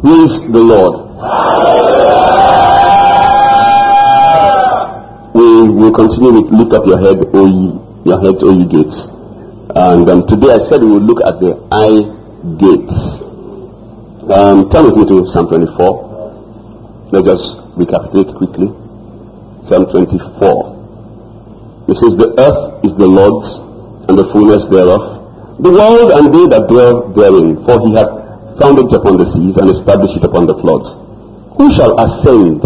Praise the Lord. We will continue with lift up your head, O ye, your heads, O ye gates. And um, today I said we will look at the eye gates. Um, turn with me to Psalm 24. Let's just recapitulate quickly. Psalm 24. It says, The earth is the Lord's and the fullness thereof, the world and they that dwell therein, for he hath found it upon the seas and establish it upon the floods. Who shall ascend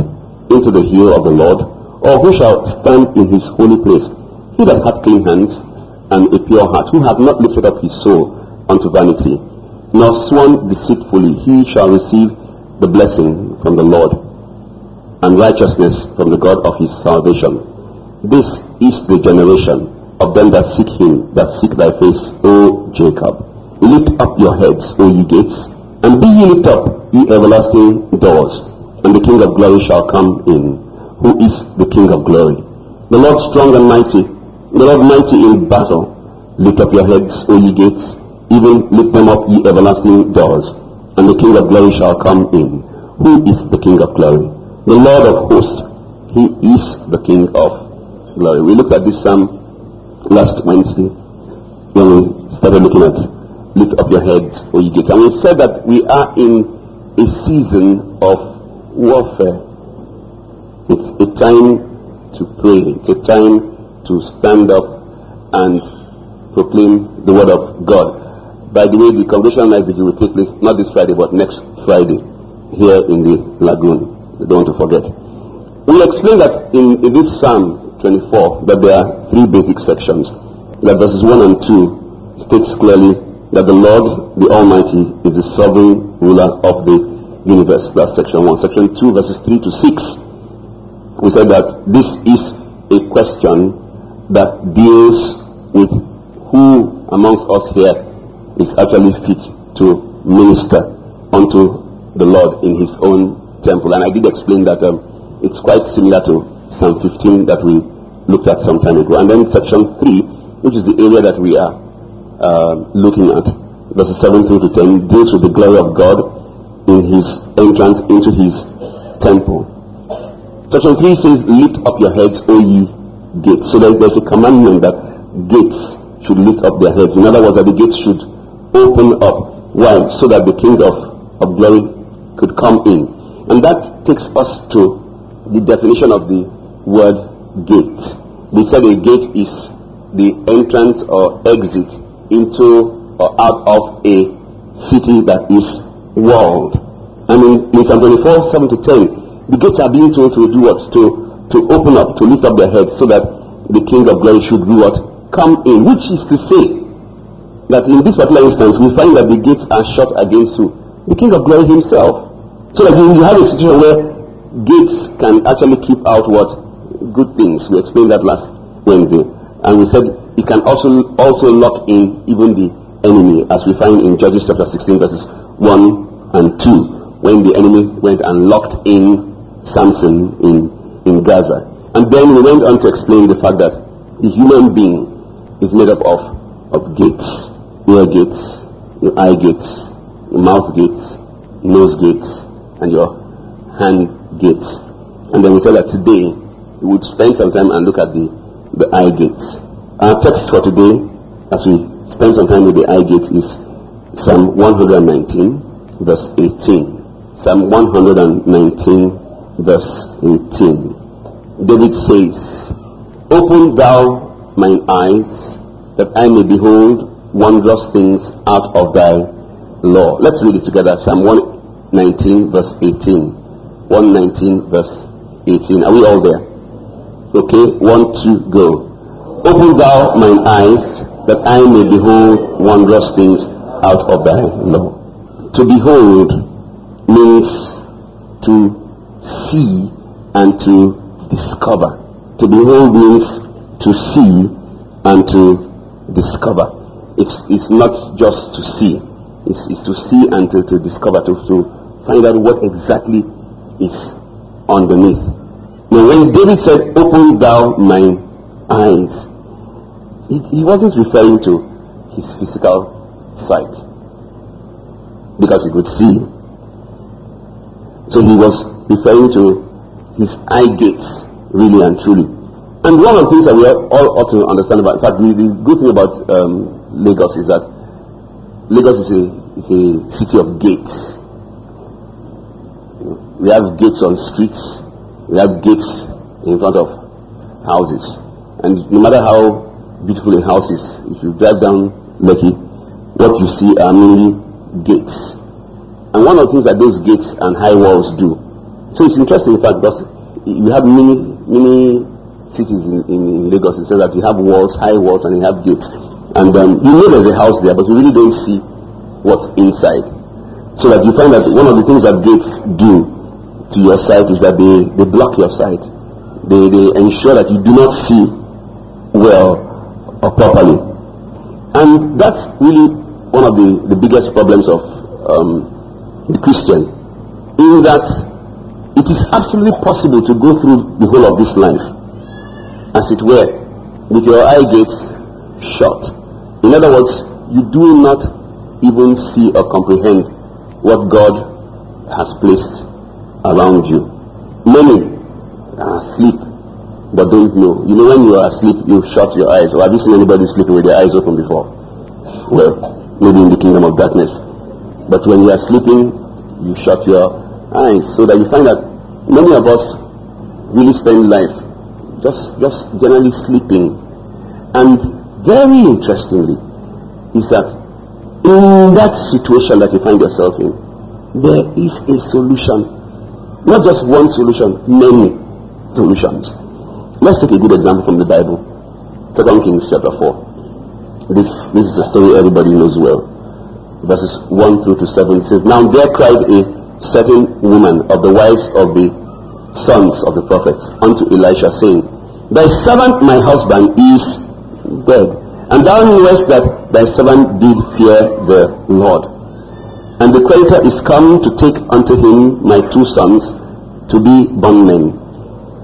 into the hill of the Lord, or who shall stand in his holy place? He that hath clean hands and a pure heart, who hath not lifted up his soul unto vanity, nor sworn deceitfully, he shall receive the blessing from the Lord and righteousness from the God of his salvation. This is the generation of them that seek him, that seek thy face, O Jacob. Lift up your heads, O ye gates, and be ye lift up, ye everlasting doors, and the King of glory shall come in. Who is the King of glory? The Lord strong and mighty, the Lord mighty in battle. Lift up your heads, O ye gates, even lift them up, ye everlasting doors, and the King of glory shall come in. Who is the King of glory? The Lord of hosts. He is the King of glory. We looked at this psalm last Wednesday when we started looking at lift up your heads, O ye gates. And we said that we are in a season of warfare. It's a time to pray. It's a time to stand up and proclaim the word of God. By the way, the congregational night vigil will take place not this Friday, but next Friday here in the lagoon. You don't want to forget. We explained that in, in this Psalm 24 that there are three basic sections. That verses 1 and 2 states clearly that the Lord, the Almighty, is the sovereign ruler of the universe. That's section 1. Section 2, verses 3 to 6. We said that this is a question that deals with who amongst us here is actually fit to minister unto the Lord in his own temple. And I did explain that um, it's quite similar to Psalm 15 that we looked at some time ago. And then section 3, which is the area that we are uh, looking at, verses 7 through to 10, deals with the glory of God in his entrance into his temple. Section 3 says, Lift up your heads, O ye gates. So there's, there's a commandment that gates should lift up their heads. In other words, that the gates should open up. Why? So that the King of, of glory could come in. And that takes us to the definition of the word gate. They said a gate is the entrance or exit into or out of a city that is walled. And in, in Psalm 24, 7 to 10, the gates are being told to do what? To, to open up, to lift up their heads so that the King of glory should do what? Come in. Which is to say that in this particular instance, we find that the gates are shut against who? The King of glory himself. So that you have a situation where gates can actually keep out what? Good things. We explained that last Wednesday. And we said it can also also lock in even the enemy, as we find in Judges chapter 16, verses 1 and 2, when the enemy went and locked in Samson in, in Gaza. And then we went on to explain the fact that the human being is made up of, of gates, ear gates, your eye gates, your mouth gates, nose gates, and your hand gates. And then we said that today we would spend some time and look at the, the eye gates. Our text for today, as we spend some time with the eye gates, is Psalm 119, verse 18. Psalm 119, verse 18. David says, Open thou mine eyes, that I may behold wondrous things out of thy law. Let's read it together. Psalm 119, verse 18. 119, verse 18. Are we all there? Okay, one, two, go. Open thou mine eyes, that I may behold wondrous things out of thy law. To behold means to see and to discover. To behold means to see and to discover. It's, it's not just to see, it's, it's to see and to, to discover, to, to find out what exactly is underneath. Now, when David said, Open thou mine eyes, he, he wasn't referring to his physical sight because he could see. So he was referring to his eye gates, really and truly. And one of the things that we all ought to understand about, in fact, the, the good thing about um, Lagos is that Lagos is a, is a city of gates. We have gates on streets, we have gates in front of houses. And no matter how beautiful a house is, if you drive down Lekki, what you see are mainly gates. And one of the things that those gates and high walls do. So it's interesting, in fact, because you have many, many cities in, in, in Lagos, it says that you have walls, high walls, and you have gates. And um, you know there's a house there, but you really don't see what's inside. So that you find that one of the things that gates do to your sight is that they, they block your sight. They, they ensure that you do not see well properly. And that's really one of the, the biggest problems of um, the Christian, in that it is absolutely possible to go through the whole of this life as it were, with your eye gates shut. In other words, you do not even see or comprehend what God has placed around you. Many are asleep but don't know. You know, when you are asleep, you shut your eyes. Or have you seen anybody sleeping with their eyes open before? Well, maybe in the kingdom of darkness. But when you are sleeping, you shut your eyes so that you find that many of us really spend life just, just generally sleeping. And very interestingly, is that in that situation that you find yourself in, there is a solution. Not just one solution, many solutions. Let's take a good example from the Bible. Second Kings chapter 4. This, this is a story everybody knows well. Verses 1 through to 7 says, Now there cried a certain woman of the wives of the sons of the prophets unto Elisha, saying, Thy servant, my husband, is dead. And thou knowest that thy servant did fear the Lord. And the creditor is come to take unto him my two sons to be bondmen.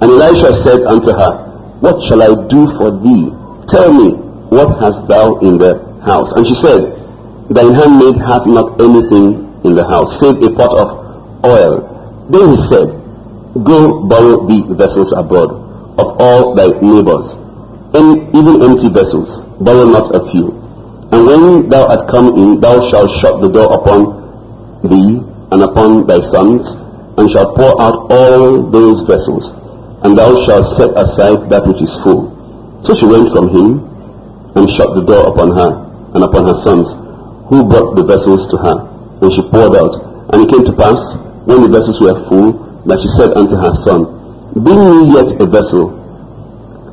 And Elisha said unto her, What shall I do for thee? Tell me, what hast thou in the house? And she said, Thine handmaid hath not anything in the house, save a pot of oil. Then he said, Go borrow thee vessels abroad of all thy neighbors, and even empty vessels, borrow not a few. And when thou art come in, thou shalt shut the door upon thee and upon thy sons, and shalt pour out all those vessels, and thou shalt set aside that which is full. So she went from him, and shut the door upon her and upon her sons, who brought the vessels to her, and she poured out. And it came to pass, when the vessels were full, that she said unto her son, Bring me yet a vessel.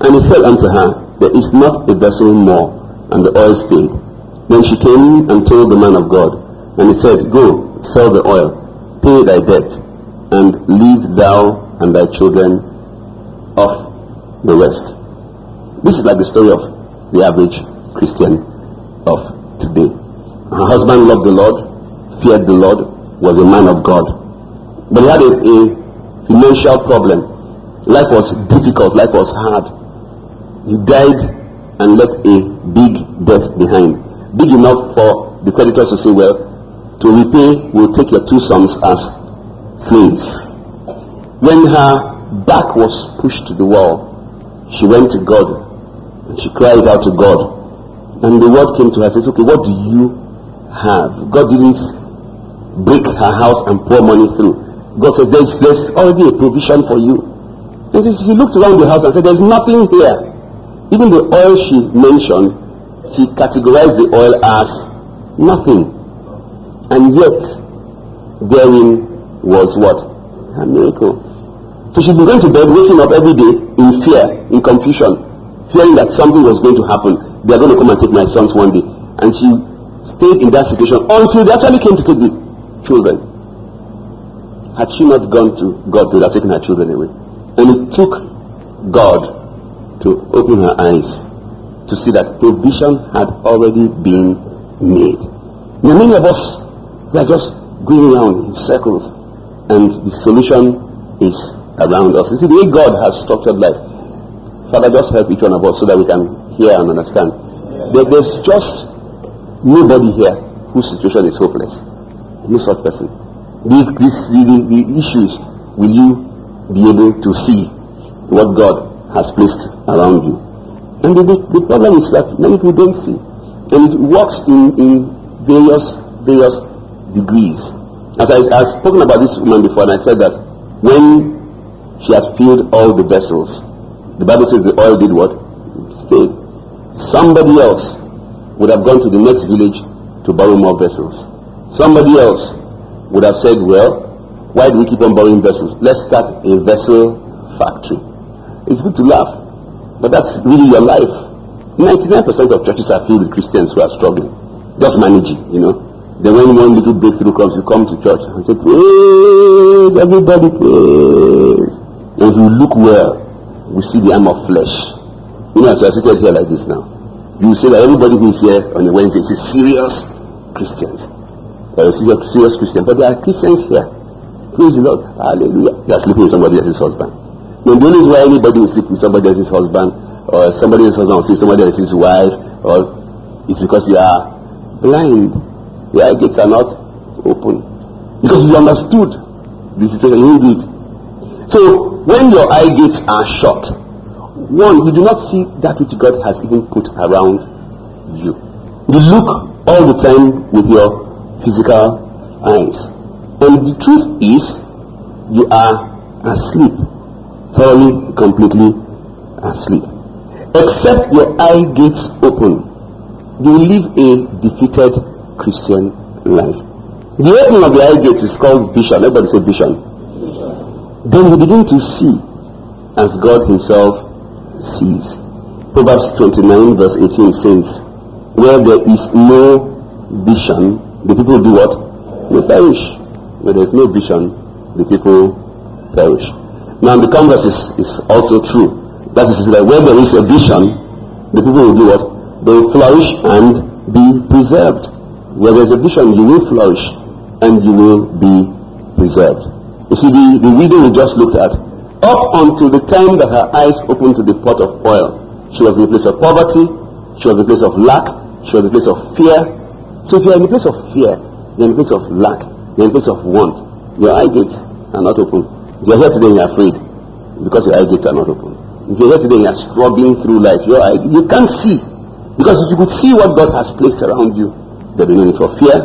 And he said unto her, There is not a vessel more. And the oil stayed. Then she came and told the man of God. And he said, Go, sell the oil, pay thy debt, and leave thou and thy children off the West. This is like the story of the average Christian of today. Her husband loved the Lord, feared the Lord, was a man of God. But he had a, a financial problem Life was difficult, life was hard. He died and left a big debt behind. Big enough for the creditors to say, well, to repay, we'll take your two sons as slaves. When her back was pushed to the wall, she went to God and she cried out to God. And the word came to her says, okay, what do you have? God didn't break her house and pour money through. God said, there's, there's already a provision for you. And she looked around the house and said, There's nothing here. Even the oil she mentioned, she categorized the oil as nothing. And yet, therein was what? A miracle. So she began to bed, waking up every day in fear, in confusion, fearing that something was going to happen. They are going to come and take my sons one day. And she stayed in that situation until they actually came to take the children. Had she not gone to God, they would have taken her children away. And it took God to open her eyes to see that provision had already been made. Now, many of us, we are just going around in circles, and the solution is around us. You see, the way God has structured life, Father, just help each one of us so that we can hear and understand. There, there's just nobody here whose situation is hopeless. No such person. these, these the, issues will you be able to see what God has placed around you. And the, the, problem is that many people don't see. And it works in, in various various degrees. As I, I spoken about this woman before, and I said that when she has filled all the vessels, the Bible says the oil did what? Stayed. Somebody else would have gone to the next village to borrow more vessels. Somebody else would have said, Well, why do we keep on borrowing vessels? Let's start a vessel factory. It's good to laugh, but that's really your life. 99% of churches are filled with Christians who are struggling, just managing, you know. Then when one little breakthrough comes, you come to church and say, Praise, everybody praise. And if you look well, we see the arm of flesh. You know, as we are seated here like this now, you will say that everybody who is here on a Wednesday is a serious Christian. They are serious, serious but there are Christians here. Praise the Lord. Hallelujah. They are sleeping with somebody else's husband. Now, the only reason why anybody will sleep with somebody else's husband, or somebody else's husband will sleep with somebody else's wife, or it's because you are blind. Eye gates are not open. Because you understood the situation, you do it. So, when your eye gates are shut, one, you do not see that which God has even put around you. You look all the time with your physical eyes. And the truth is, you are asleep. Thoroughly, completely asleep. Except your eye gates open, you live a defeated Christian life. The opening of the eye gates is called vision. Everybody say vision. Then we begin to see as God Himself sees. Proverbs 29 verse 18 says, Where there is no vision, the people do what? They perish. Where there is no vision, the people perish. Now the converse is, is also true. That is that where there is a vision, the people will do what? They will flourish and be preserved. Where there is a vision, you will flourish and you will be preserved. You see, the, the widow we just looked at, up until the time that her eyes opened to the pot of oil, she was in a place of poverty, she was in a place of lack, she was in a place of fear. So if you are in a place of fear, you're in a place of lack, you're in a place of want, your eye gates are not open. If you're here today you're afraid, because your eye gates are not open. If you're here today you're struggling through life, your eye, you can't see. Because if you could see what God has placed around you, there'll be no need for fear,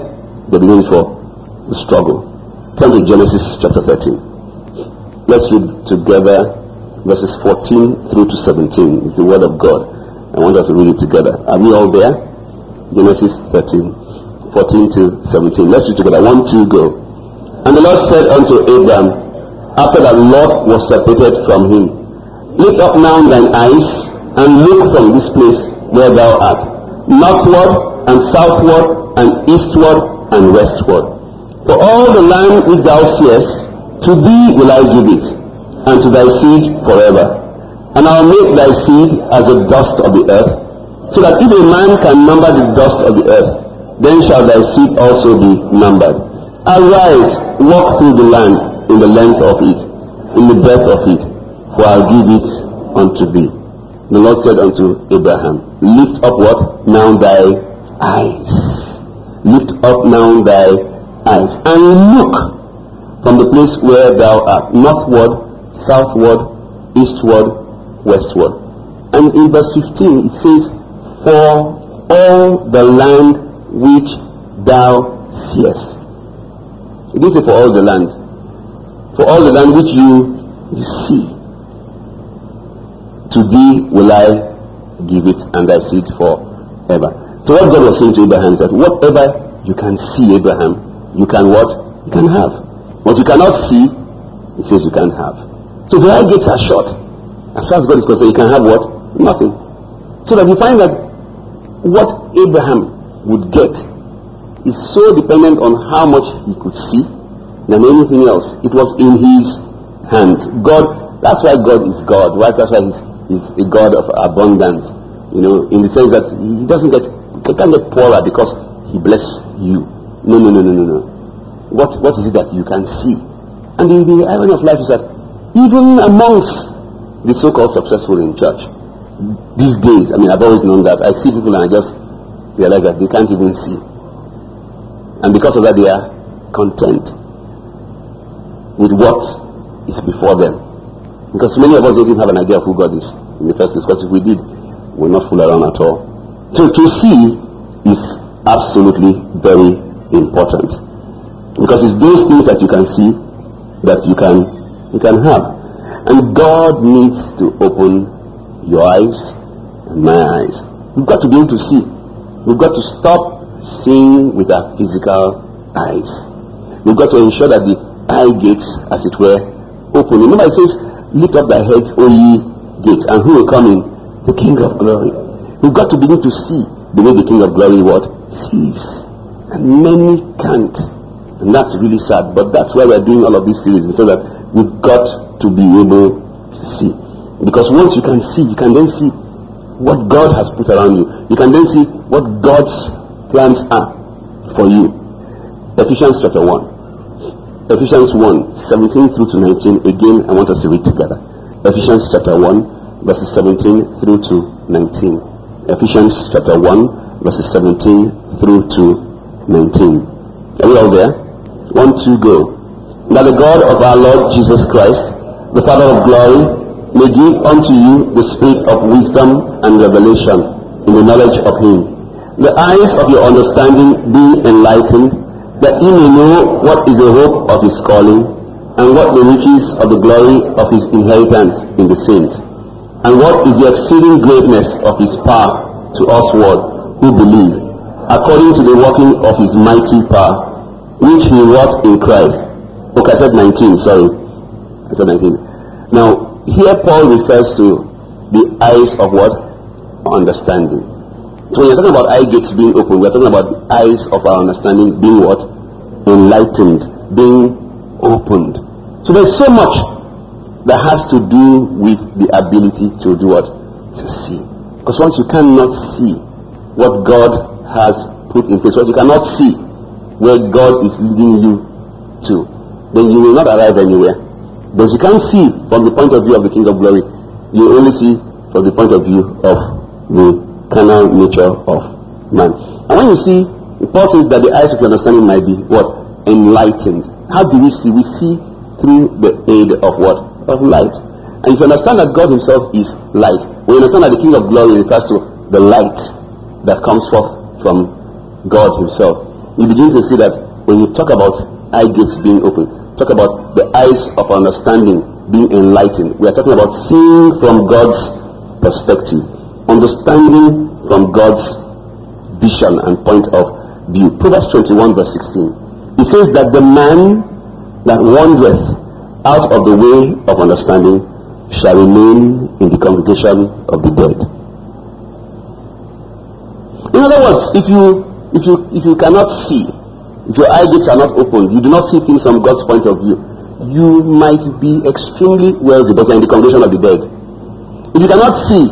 there'll be no need for the struggle. Turn to Genesis chapter 13. Let's read together verses 14 through to 17. It's the word of God. I want us to read it together. Are we all there? Genesis 13, 14 to 17. Let's read together. One, two, go. And the Lord said unto Abraham, after that Lot was separated from him, Lift up now thine eyes, and look from this place where thou art, northward and southward and eastward and westward. For all the land which thou seest, to thee will I give it, and to thy seed forever. And I will make thy seed as the dust of the earth, so that if a man can number the dust of the earth, then shall thy seed also be numbered. Arise, walk through the land in the length of it, in the breadth of it, for I'll give it unto thee. The Lord said unto Abraham, Lift up what? Now thy eyes. Lift up now thy eyes, and look from the place where thou art, northward, southward, eastward, westward. And in verse 15 it says, For all the land which thou seest. It didn't say for all the land. For all the land which you, you see. To thee will I give it and thy seed forever. So what God was saying to Abraham is that whatever you can see, Abraham, you can what? You can have. What you cannot see, it says you can't have. So the eye gates are shut. As far as God is concerned, you can have what? Nothing. So that you find that what Abraham would get is so dependent on how much he could see than anything else. It was in his hands. God, that's why God is God, right? That's why he's, he's a God of abundance. You know, in the sense that he doesn't get, he can't get poorer because he bless you. No, no, no, no, no, no. What, what is it that you can see? And the, the irony of life is that even amongst the so-called successful in church, these days, I mean, I've always known that. I see people and I just realize that they can't even see. And because of that, they are content. with what is before them. Because many of us don't even have an idea of who God is in the first place. Because if we did, we'll not fool around at all. So to see is absolutely very important. Because it's those things that you can see that you can you can have. And God needs to open your eyes and my eyes. We've got to be able to see. We've got to stop seeing with our physical eyes. We've got to ensure that the eye gates, as it were, open. Remember it says, lift up thy heads, O ye gates, and who will come in? The King of glory. We've got to begin to see the way the King of glory what? Sees. Many can't. And that's really sad. But that's why we're doing all of these series, so that we've got to be able to see. Because once you can see, you can then see what God has put around you. You can then see what God's plans are for you. Ephesians chapter 1. Ephesians 1, 17 through to 19. Again, I want us to read together. Ephesians chapter 1, verses 17 through to 19. Ephesians chapter 1, verses 17 through to 19. Are we all there? One, two, go. Now the God of our Lord Jesus Christ, the Father of glory, may give unto you the spirit of wisdom and revelation in the knowledge of him. The eyes of your understanding be enlightened, that ye may know what is the hope of his calling, and what the riches of the glory of his inheritance in the saints, and what is the exceeding greatness of his power to usward who believe, according to the working of his mighty power, which he wrought in Christ. Okay, I said 19, sorry. I said 19. Now, here Paul refers to the eyes of what? Understanding. So when you're talking about eye gates being open, we're talking about the eyes of our understanding being what? Enlightened, being opened. So there's so much that has to do with the ability to do what? To see. Because once you cannot see what God has put in place, once you cannot see where God is leading you to, then you will not arrive anywhere. But you can't see from the point of view of the King of Glory. You only see from the point of view of the carnal nature of man. And when you see, Paul says that the eyes of your understanding might be what? Enlightened. How do we see? We see through the aid of what? Of light. And if you understand that God himself is light, you understand that the King of Glory refers to the light that comes forth from God himself, you begin to see that when you talk about eye gates being open, talk about the eyes of understanding being enlightened. We are talking about seeing from God's perspective, understanding from God's vision and point of view. Proverbs 21 verse 16. It says that the man that wandereth out of the way of understanding shall remain in the congregation of the dead. In other words, if you if you if you cannot see if your eye gates are not opened, you do not see things from God's point of view. You might be extremely wealthy, but in the condition of the dead. If you cannot see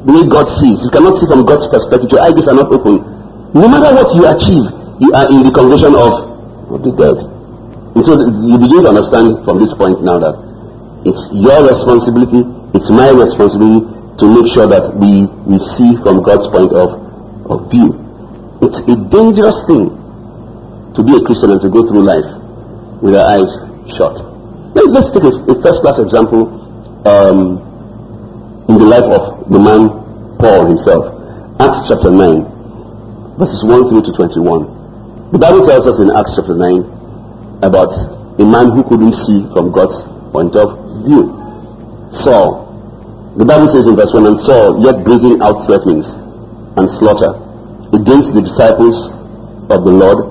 the way God sees, you cannot see from God's perspective, your eye gates are not open. No matter what you achieve, you are in the condition of, of the dead. And so you begin to understand from this point now that it's your responsibility, it's my responsibility to make sure that we, we see from God's point of, of view. It's a dangerous thing to be a Christian and to go through life with our eyes shut. Let's, take a, a first class example um, in the life of the man Paul himself. Acts chapter 9, verses 1 through to 21. The Bible tells us in Acts chapter 9 about a man who couldn't see from God's point of view. Saul. The Bible says in verse 1 And Saul, yet breathing out threatenings and slaughter against the disciples of the Lord,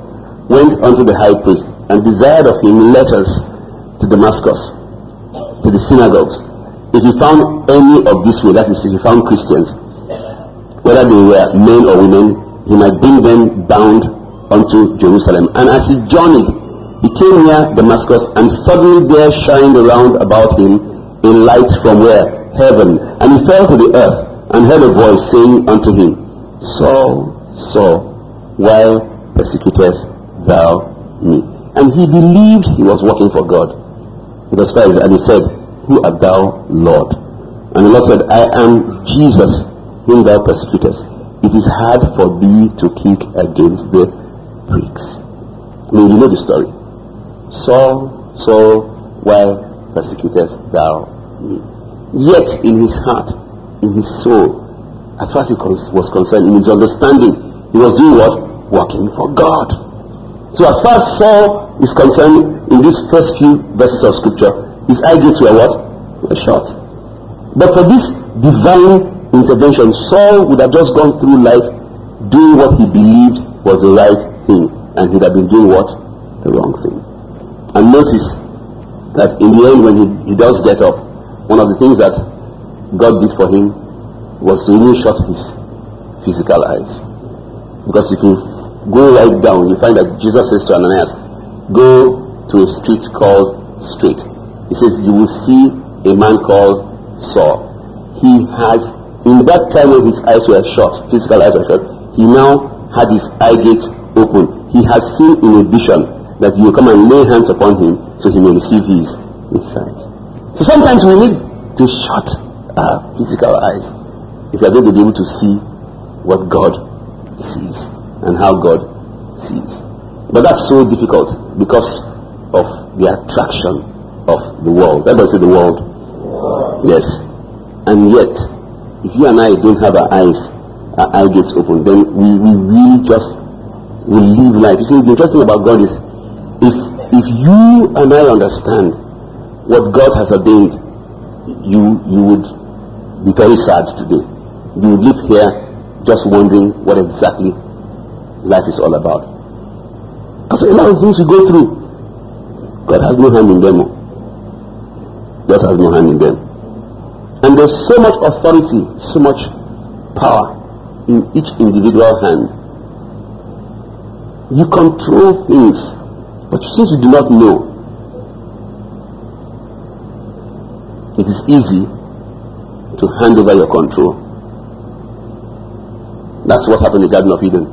went unto the high priest and desired of him letters to Damascus, to the synagogues. If he found any of this way, that is, if he found Christians, whether they were men or women, he might bring them bound unto Jerusalem. And as he journeyed, he came near Damascus, and suddenly there shined around about him a light from where? Heaven. And he fell to the earth, and heard a voice saying unto him, Saul, Saul, why persecutest thou me? And he believed he was working for God. Verse 5, and he said, Who art thou, Lord? And the Lord said, I am Jesus, whom thou persecutest. It is hard for thee to kick against the pricks. I mean, you know the story. Saul, Saul, why persecutest thou me? Yet in his heart, in his soul, as far as he was concerned, in his understanding, he was doing what? Working for God. So as far as Saul is concerned, in these first few verses of scripture, his gates were what? Were short. But for this divine intervention, Saul would have just gone through life doing what he believed was the right thing, and he'd have been doing what? The wrong thing. And notice that in the end, when he, he does get up, one of the things that God did for him was to really shut his physical eyes. Because if you go right down, you find that Jesus says to Ananias, Go to a street called Straight. He says, You will see a man called Saul. He has, in that time when his eyes were shut, physical eyes were shut, he now had his eye gates open. He has seen in a vision that you come and lay hands upon him so he may receive his, his sight. So sometimes we need to shut our physical eyes if we are going to be able to see what God sees and how God sees. But that's so difficult because of the attraction of the world. Everybody say the world. Yes. And yet, if you and I don't have our eyes, our eye gates open, then we, we really just will live life. You see, the interesting about God is if if you and I understand what God has ordained you you would be very sad today. You live here just wondering what exactly life is all about. Because a lot of things we go through, God has no hand in them. God has no hand in them. And there's so much authority, so much power in each individual hand. You control things, but since you do not know, it is easy to hand over your control. That's what happened in the Garden of Eden.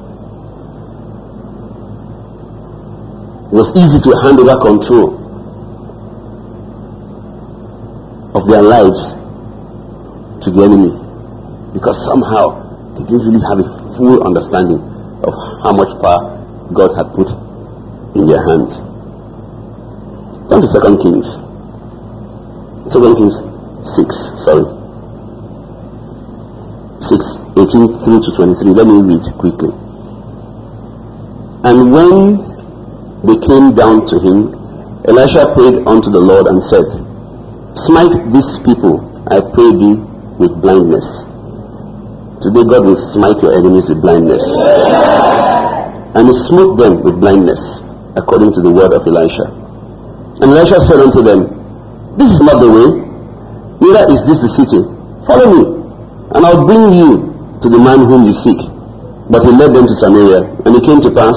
It was easy to hand over control of their lives to the enemy because somehow they didn't really have a full understanding of how much power God had put in their hands. Turn to Second Kings. Second Kings 6, sorry. 6, 18 through to 23. Let me read quickly. And when they came down to him, Elisha prayed unto the Lord and said, Smite these people, I pray thee, with blindness. Today God will smite your enemies with blindness. And he smote them with blindness, according to the word of Elisha. And Elisha said unto them, this is not the way, neither is this the city. Follow me, and I'll bring you to the man whom you seek. But he led them to Samaria, and it came to pass,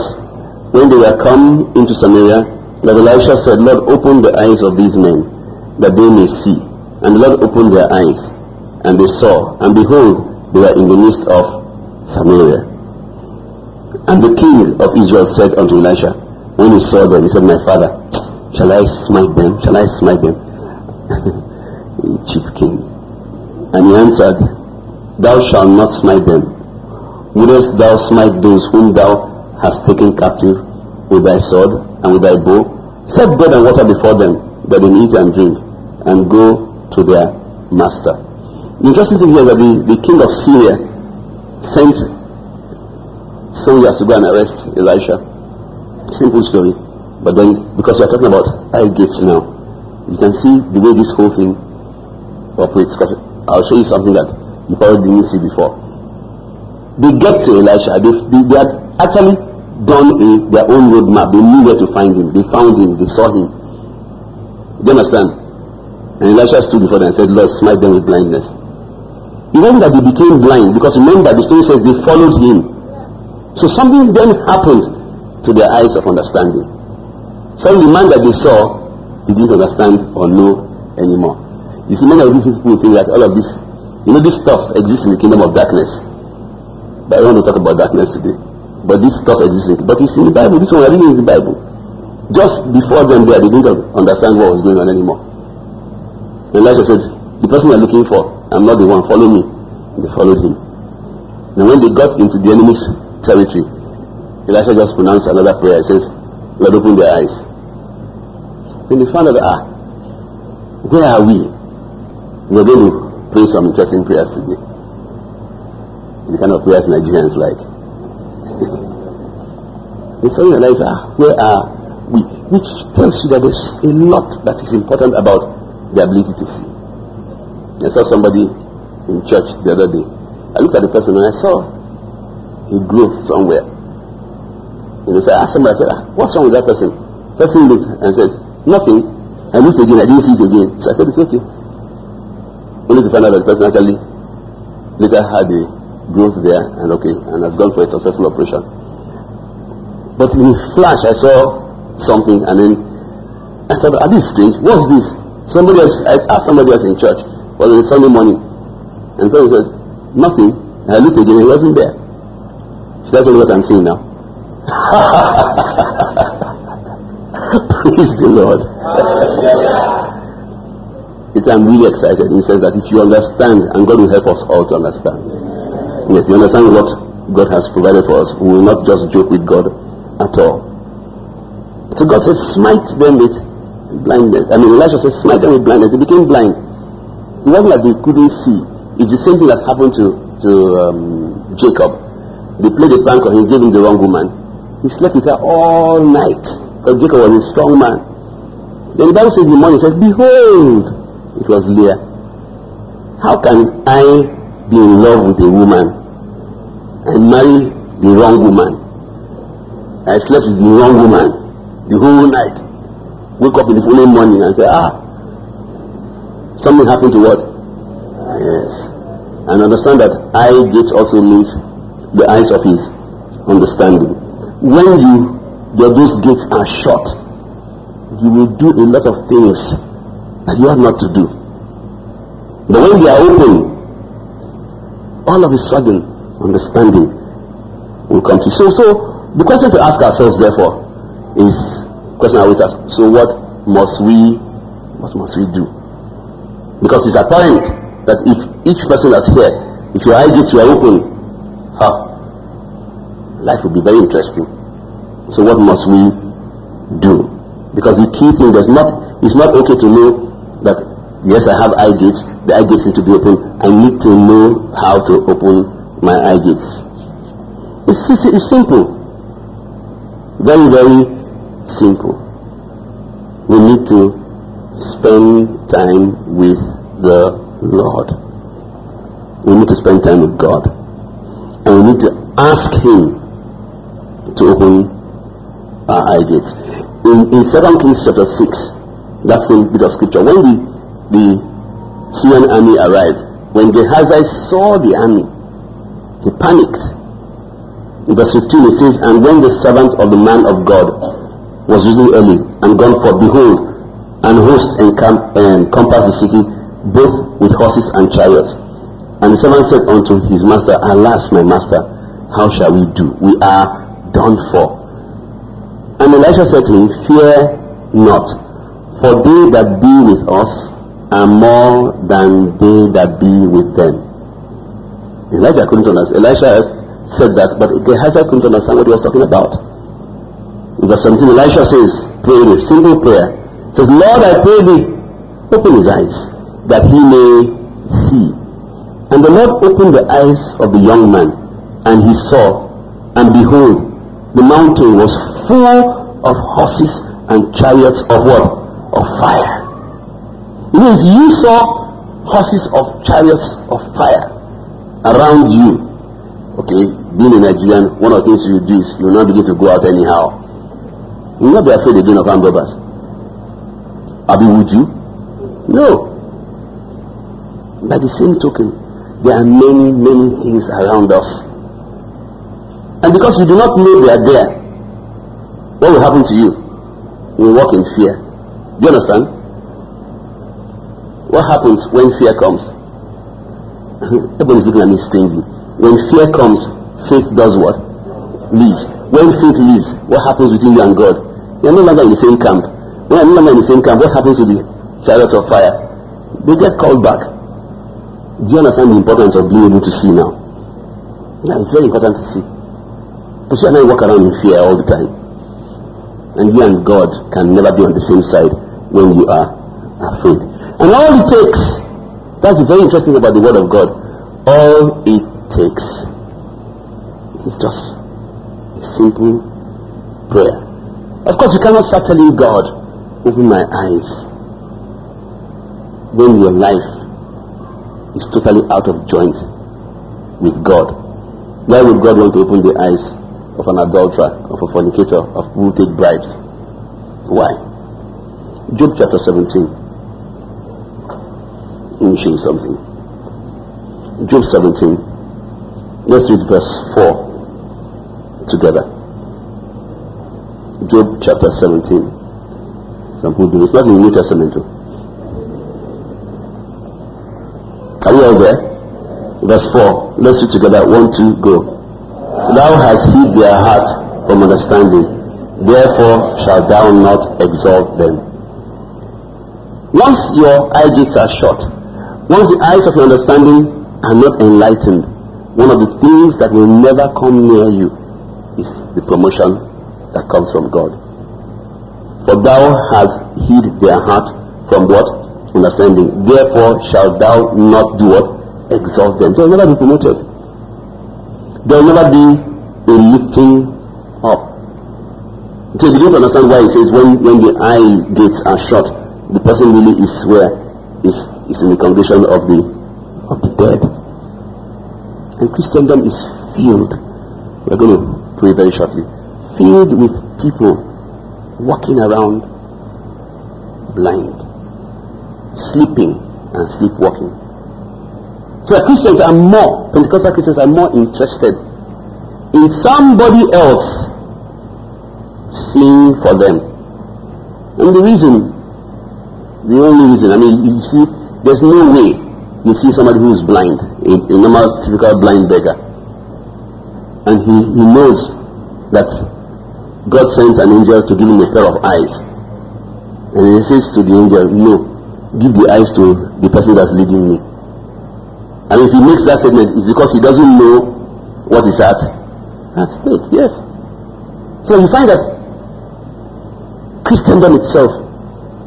when they were come into Samaria, that Elisha said, Lord, open the eyes of these men, that they may see. And the Lord opened their eyes, and they saw, and behold, they were in the midst of Samaria. And the king of Israel said unto Elisha, when he saw them, he said, My father, shall I smite them? Shall I smite them? chief king. And he answered, Thou shalt not smite them. Wouldst thou smite those whom thou hast taken captive with thy sword and with thy bow? Set bread and water before them, that they may eat and drink, and go to their master. The interesting thing here is that the, the king of Syria sent soldiers to go and arrest Elisha. Simple story. But then, because we are talking about eye gates now, you can see the way this whole thing operates. Because I'll show you something that you probably didn't see before. They get to Elisha. They, they, they had actually done a, their own roadmap. They knew where to find him. They found him. They saw him. Do you understand? And Elisha stood before them and said, Lord, smite them with blindness. It wasn't that they became blind, because remember the story says they followed him. So something then happened to their eyes of understanding. Some the man that they saw didn't understand or know anymore. You see, many of these people think that all of this, you know, this stuff exists in the kingdom of darkness. But I don't want to talk about darkness today. But this stuff exists, in, but it's in the Bible. This one we're reading in the Bible. Just before them there, they didn't understand what was going on anymore. I said, the person they're looking for, I'm not the one, follow me. And they followed him. And when they got into the enemy's territory, Elisha just pronounced another prayer. He says, Lord, open their eyes. Then they found out, ah, Where are we? We're going to pray some interesting prayers today. The kind of prayers Nigerians like. so you realize, ah, where are we? Which tells you that there's a lot that is important about the ability to see. I saw somebody in church the other day. I looked at the person and I saw a growth somewhere. And so I asked somebody, I said, ah, what's wrong with that person? Person looked and said, nothing. I looked again, I didn't see it again. So I said, it's okay. Only to find out that the person actually later had a growth there and okay, and has gone for a successful operation. But in a flash, I saw something and then I thought, are this strange? What's this? Somebody else, I asked somebody else in church, was it Sunday morning? And the person said, nothing. And I looked again, he wasn't there. Should I what I'm seeing now? Praise the Lord. It, I'm really excited. He says that if you understand, and God will help us all to understand. Yes, you understand what God has provided for us. We will not just joke with God at all. So God says, smite them with blindness. I mean, Elisha says, smite them with blindness. They became blind. It wasn't that they couldn't see. It's the same thing that happened to, to um, Jacob. They played a prank on him, gave him the wrong woman. He slept with her all night. Because Jacob was a strong man. Then the Bible says in the morning, says, Behold, was Leah. How can I be in love with a woman and marry the wrong woman? I slept with the wrong woman the whole night. Wake up in the following morning and say, ah, something happened to what? Yes. And understand that eye gate also means the eyes of his understanding. When you your those gates are shut, you will do a lot of things that you have not to do. But when they are open, all of a sudden, understanding will come to you. So, so the question to ask ourselves, therefore, is question I always ask. So, what must we, what must we do? Because it's apparent that if each person that's here, if your eye gates were open, huh, life will be very interesting. So what must we do? Because the key thing is not it's not okay to know that yes I have eye gates, the eye gates need to be open. I need to know how to open my eye gates. It's, it's, it's simple. Very, very simple. We need to spend time with the Lord. We need to spend time with God. And we need to ask Him to open our eye gates. In, in 2 Kings chapter 6, that same bit of scripture, when the, the Syrian army arrived, when Gehazi saw the army, he panicked. In verse 15 it says, And when the servant of the man of God was risen early and gone forth, behold, an host encamp, um, encompassed the city, both with horses and chariots. And the servant said unto his master, Alas, my master, how shall we do? We are done for. And Elisha said to him, Fear not, for they that be with us are more than they that be with them. Elijah couldn't understand. Elisha said that, but Gehazi couldn't understand what he was talking about. In verse 17, Elisha says, pray a simple prayer. Says, Lord, I pray thee, open his eyes, that he may see. And the Lord opened the eyes of the young man, and he saw, and behold, the mountain was full of horses and chariots of what? Of fire. Know, if you saw horses of chariots of fire around you, okay, being a Nigerian, one of the things you do is you will not begin to go out anyhow. You will not be afraid again of armed robbers. Abi, would you? No. By the same token, there are many, many things around us. And because you do not know they are there, what will happen to you? You will walk in fear. Do you understand? What happens when fear comes? Everybody's looking at me strangely. When fear comes, faith does what? Leaves. When faith leaves, what happens between you and God? You're no longer in the same camp. When you're no longer in the same camp, what happens to the chariots of fire? They get called back. Do you understand the importance of being able to see now? Yeah, it's very important to see. But you and I walk around in fear all the time. And you and God can never be on the same side when you are afraid. And all it takes, that's very interesting about the word of God. All it takes is just a simple prayer. Of course, you cannot start telling God, open my eyes when your life is totally out of joint with God. Why would God want to open the eyes of an adulterer, of a fornicator, of who take bribes? Why? Job chapter 17. Let me show you something. Job 17. Let's read verse 4 together. Job chapter 17. Some people not in the New Testament. Are we all there? Verse 4. Let's read together. One, two, go. Thou hast hid their heart from understanding, therefore shalt thou not exalt them. Once your eye gates are shut, once the eyes of your understanding are not enlightened, one of the things that will never come near you is the promotion that comes from God. For thou hast hid their heart from what? Understanding. Therefore shalt thou not do what? Exalt them. They will never be promoted. There will never be a lifting up. So you don't understand why he says when, when the eye gates are shut, the person really is where is is in the congregation of the of the dead. And Christendom is filled. We're going to pray very shortly. Filled with people walking around blind, sleeping and sleepwalking. So Christians are more, Pentecostal Christians are more interested in somebody else seeing for them. And the reason, the only reason, I mean, you see, there's no way you see somebody who is blind, a, a normal, typical blind beggar, and he, he knows that God sends an angel to give him a pair of eyes. And he says to the angel, No, give the eyes to the person that's leading me. And if he makes that statement, it's because he doesn't know what is at, at stake. Yes. So you find that Christendom itself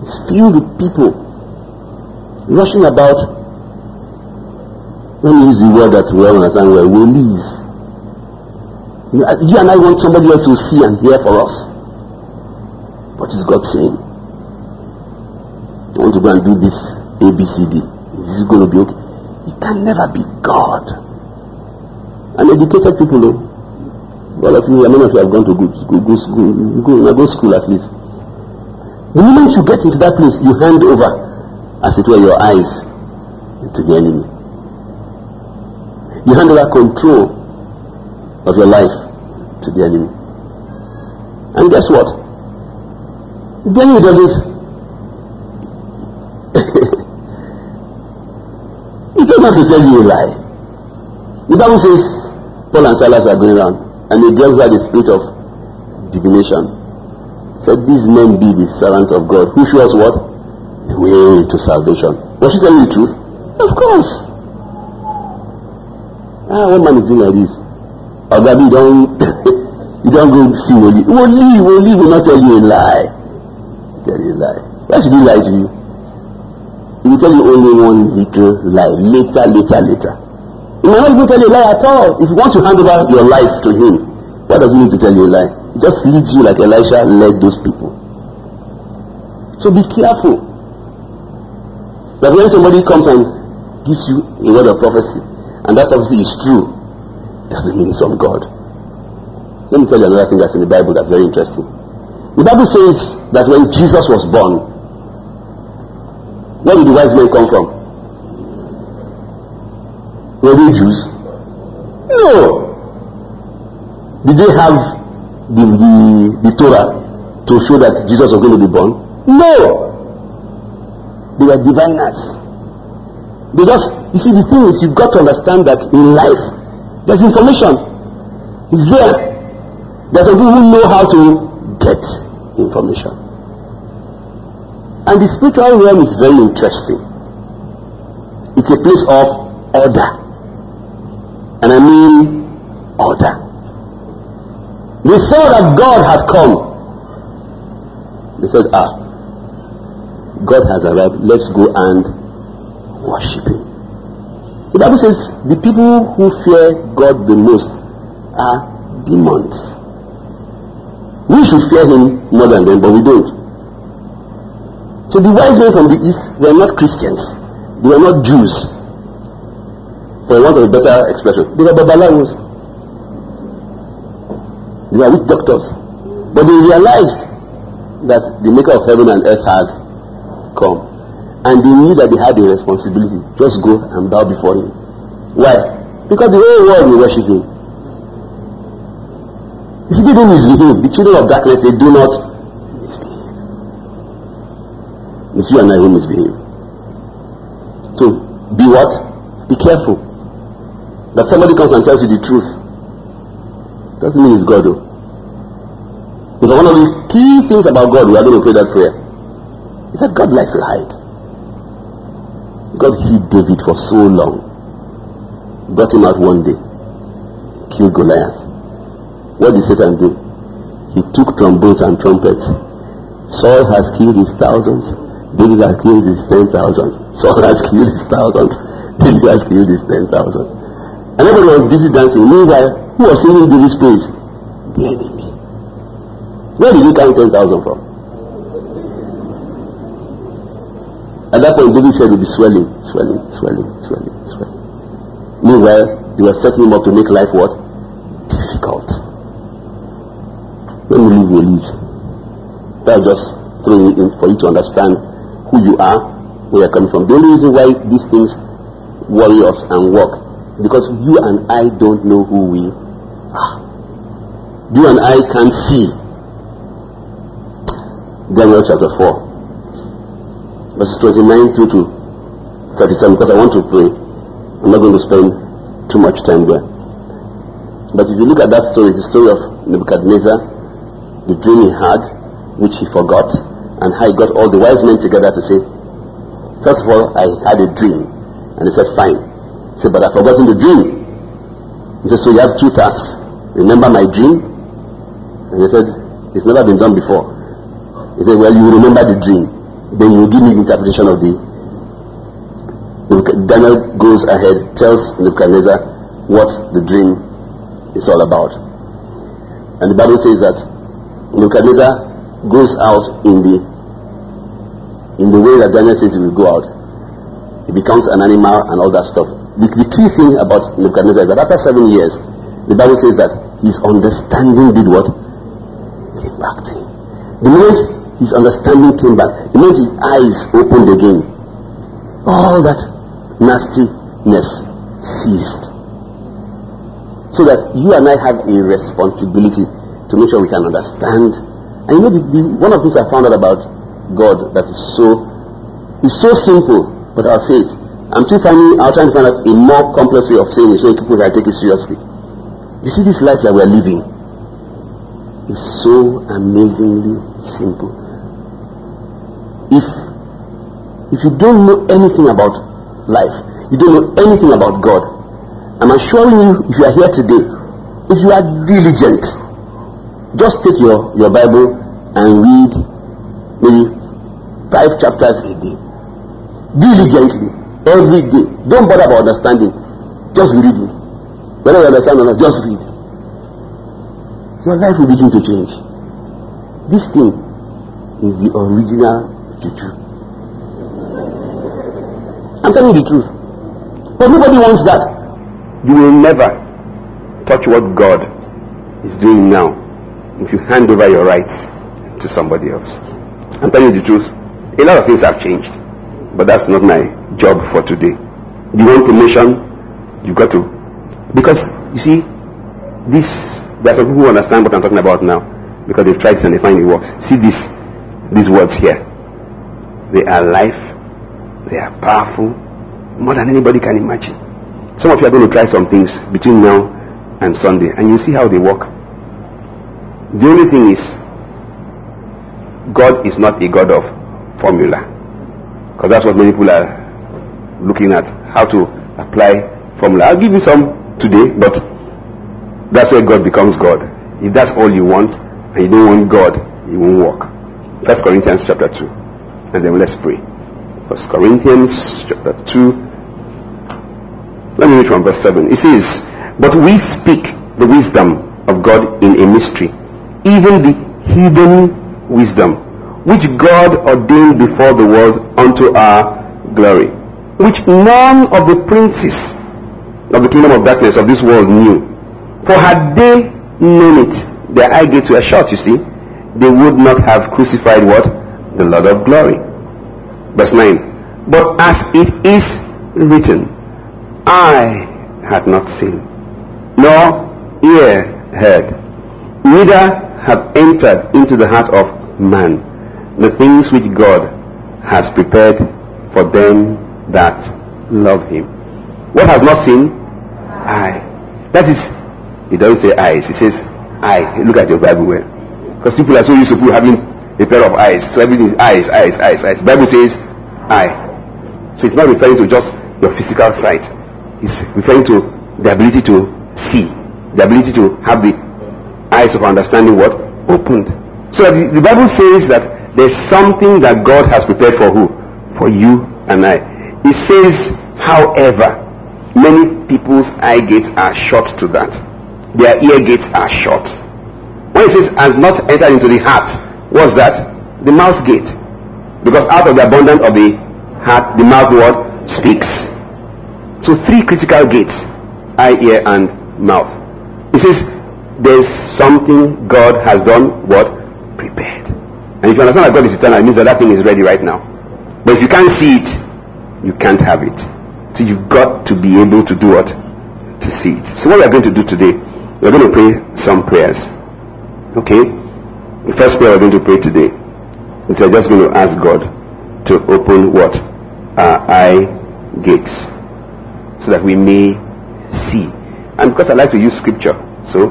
is filled with people rushing about. Let me use the word that we all understand well, willies. You, and I want somebody else to see and hear for us. What is God saying? I want to go and do this ABCD. Is this going to be okay? It can never be God. And educated people, though. All of you, many of you have gone to good school, go school, go, go school at least. The moment you get into that place, you hand over, as it were, your eyes to the enemy. You hand over control of your life to the enemy. And guess what? The enemy does it. he doesn't have to tell you a lie. The Bible says Paul and Silas are going around, and they girl who the spirit of divination said, These men be the servants of God, who show us what? The way to salvation. Was she telling the truth? Of course. Ah, one man is doing like this. Oh, Gabi, you don't, you don't go see Woli. Woli, Woli will not tell you a lie. Tell you a lie. Why should he lie to you? He will tell you only one little lie. Later, later, later. He may not even tell you a lie at all. If he wants to hand over your life to him, why does he need to tell you a lie? Just leads you like Elisha led those people. So be careful. That when somebody comes and gives you a word of prophecy, and that prophecy is true, doesn't mean it's from God. Let me tell you another thing that's in the Bible that's very interesting. The Bible says that when Jesus was born, where did the wise men come from? Were they Jews? No. Did they have the, the, the Torah to show that Jesus was going to be born? No. They were diviners. They just, you see, the thing is, you've got to understand that in life, there's information. It's there. There's some people who know how to get information. And the spiritual realm is very interesting. It's a place of order. And I mean order. They saw that God had come. They said, Ah, God has arrived. Let's go and worship Him. The Bible says the people who fear God the most are demons. We should fear Him more than them, but we don't. So the wise men from the east were not Christians. They were not Jews. For want of a better expression, they were Babalawos. They were witch doctors. But they realized that the maker of heaven and earth had come. And they knew that they had a responsibility. Just go and bow before him. Why? Because the whole world will worship him. You see, they don't misbehave. The children of darkness, they do not misbehave. It's you and I who misbehave. So, be what? Be careful. That somebody comes and tells you the truth. Doesn't mean it's God though. Because one of the key things about God, we are going to pray that prayer, is that God likes to hide. God hid David for so long. Got him out one day. Killed Goliath. What did Satan do? He took trombones and trumpets. Saul has killed his thousands. David has killed his ten thousands. Saul has killed his thousands. David has killed his ten thousand. And everybody was busy dancing. Meanwhile, who was singing David's praise? The enemy. Where did you count 10,000 from? At that point, David said, You'll be swelling, swelling, swelling, swelling, swelling. Meanwhile, you were setting him up to make life what? Difficult. When we leave, we leave. That's just throwing it in for you to understand who you are, where you're coming from. The only reason why these things worry us and work because you and I don't know who we are. You and I can't see. Daniel chapter 4, verses 29 through to 37, because I want to pray. I'm not going to spend too much time there. But if you look at that story, it's the story of Nebuchadnezzar, the dream he had, which he forgot, and how he got all the wise men together to say, First of all, I had a dream. And he said, Fine. He said, But I've forgotten the dream. He said, So you have two tasks. Remember my dream? And he said, It's never been done before. He said, Well, you remember the dream. Then you give me the interpretation of the. Daniel goes ahead, tells Nebuchadnezzar what the dream is all about. And the Bible says that Nebuchadnezzar goes out in the in the way that Daniel says he will go out. He becomes an animal and all that stuff. The, the key thing about Nebuchadnezzar is that after seven years, the Bible says that his understanding did what? Came back to him. The moment his understanding came back, the moment his eyes opened again, all that nastiness ceased. So that you and I have a responsibility to make sure we can understand. And you know, the, the, one of the things I found out about God that is so is so simple, but I'll say it. I'm still finding, I'm trying to find out a more complex way of saying it so people can take it seriously. You see, this life that we're living is so amazingly simple. If if you don't know anything about life, you don't know anything about God, I'm assuring you, if you are here today, if you are diligent, just take your, your Bible and read maybe five chapters a day. Diligently, every day. Don't bother about understanding. Just be reading. Whether you understand or not, just read. Your life will begin to change. This thing is the original juju. I'm telling you the truth. But nobody wants that. You will never touch what God is doing now if you hand over your rights to somebody else. I'm telling you the truth. A lot of things have changed, but that's not my job for today. You want promotion, you've got to. Because, you see, this, there are some people who understand what I'm talking about now because they've tried it and they find it works. See this, these words here. They are life, they are powerful, more than anybody can imagine. Some of you are going to try some things between now and Sunday, and you see how they work. The only thing is, God is not a God of formula. Because that's what many people are looking at. How to apply formula. I'll give you some today, but that's where God becomes God. If that's all you want, and you don't want God, it won't work. First Corinthians chapter 2. and then let's pray. First Corinthians chapter 2. Let me read from verse 7. It says, But we speak the wisdom of God in a mystery, even the hidden wisdom, which God ordained before the world unto our glory, which none of the princes of the kingdom of darkness of this world knew. For had they known it, their eye gates were shut, you see, they would not have crucified what? The Lord of glory. Verse 9. But as it is written, I had not seen, nor ear heard, neither have entered into the heart of man the things which God has prepared for them that love him. What has not seen? Eye. That is, he doesn't say eyes, he says eye. Look at your Bible well. Because people are so used to having a pair of eyes. So everything is eyes, eyes, eyes, eyes. Bible says eye. So it's not referring to just your physical sight. It's referring to the ability to see, the ability to have the eyes of understanding what? Opened. So the, the Bible says that there's something that God has prepared for who? For you and I. It says, however, many people's eye gates are shut to that. Their ear gates are shut. When it says, has not entered into the heart, what's that? The mouth gate. Because out of the abundance of the heart, the mouth word speaks. So three critical gates, eye, ear, and mouth. It says, there's something God has done, what? Prepared. And if you understand that God is eternal, it means that that thing is ready right now. But if you can't see it, you can't have it. So you've got to be able to do what? To see it. So what we're going to do today, we're going to pray some prayers. Okay? The first prayer we're going to pray today is we're just going to ask God to open what? Our eye gates. So that we may see. And because I like to use scripture, so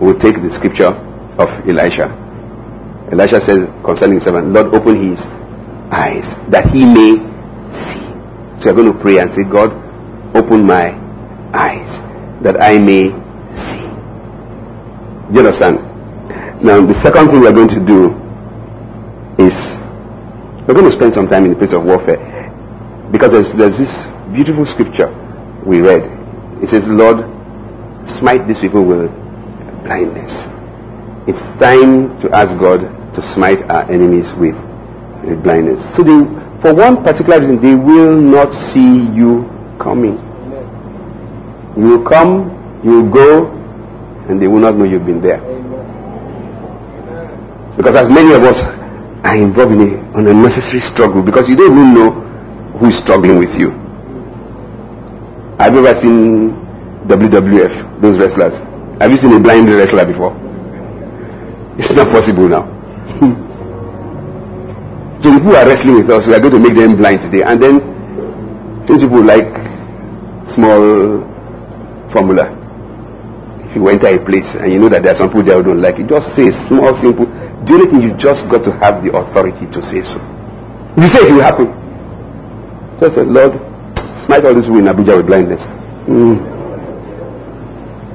we'll take the scripture of Elisha. Elisha says concerning his servant, Lord, open his eyes that he may. So you're going to pray and say, God, open my eyes that I may see. Do you understand? Now, the second thing we're going to do is we're going to spend some time in the place of warfare because there's, there's this beautiful scripture we read. It says, Lord, smite these people with blindness. It's time to ask God to smite our enemies with, blindness. So they, for one particular reason, they will not see you coming. You will come, you will go, and they will not know you've been there. Because as many of us are involved in a, an unnecessary struggle because you don't even know who is struggling with you. Have you ever seen WWF, those wrestlers? Have you seen a blind wrestler before? It's not possible now. so people are wrestling with us, we are going to make them blind today. And then, since people like small formula, if you enter a place and you know that there are some people there who don't like it, just say small, simple. The only thing you just got to have the authority to say so. If you say it, will happen. Just say, Lord, smite all these people in Abuja with blindness. Mm.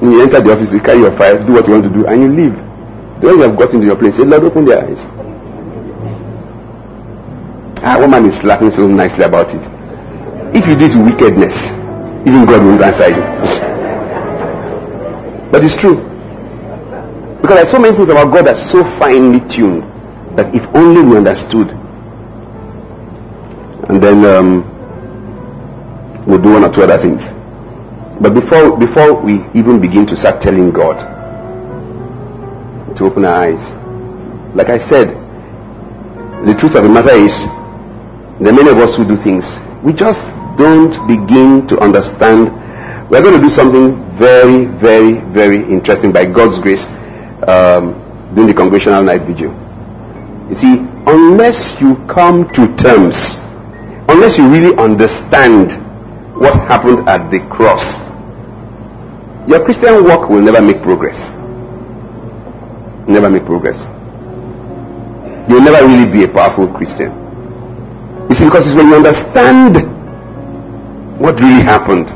When you enter the office, you carry your file, do what you want to do, and you leave. When you have got into your place, say, Lord, open their eyes. Ah, woman is laughing so nicely about it. If you do wickedness, even God will answer you. But it's true. Because there are so many things about God that are so finely tuned that if only we understood. And then um, we'll do one or two other things. But before before we even begin to start telling God to open our eyes, like I said, the truth of the matter is there are many of us who do things. We just don't begin to understand. We're going to do something very, very, very interesting by God's grace um, during the congregational night vigil. You see, unless you come to terms, unless you really understand what happened at the cross, your Christian work will never make progress. Never make progress. You'll never really be a powerful Christian. You see, because it's when you understand what really happened,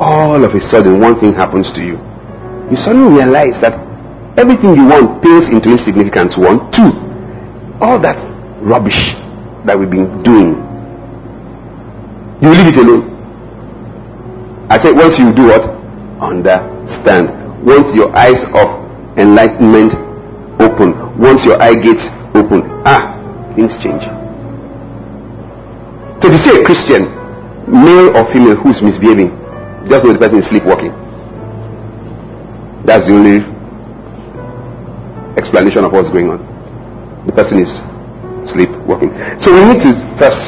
all of a sudden one thing happens to you. You suddenly realize that everything you want pales into insignificance. One, two, all that rubbish that we've been doing. You leave it alone. I say once you do what? Understand. Once your eyes of enlightenment open, once your eye gates open, ah, things change. So if you see a Christian, male or female, who's misbehaving, just know the person is sleepwalking. That's the only explanation of what's going on. The person is sleepwalking. So we need to first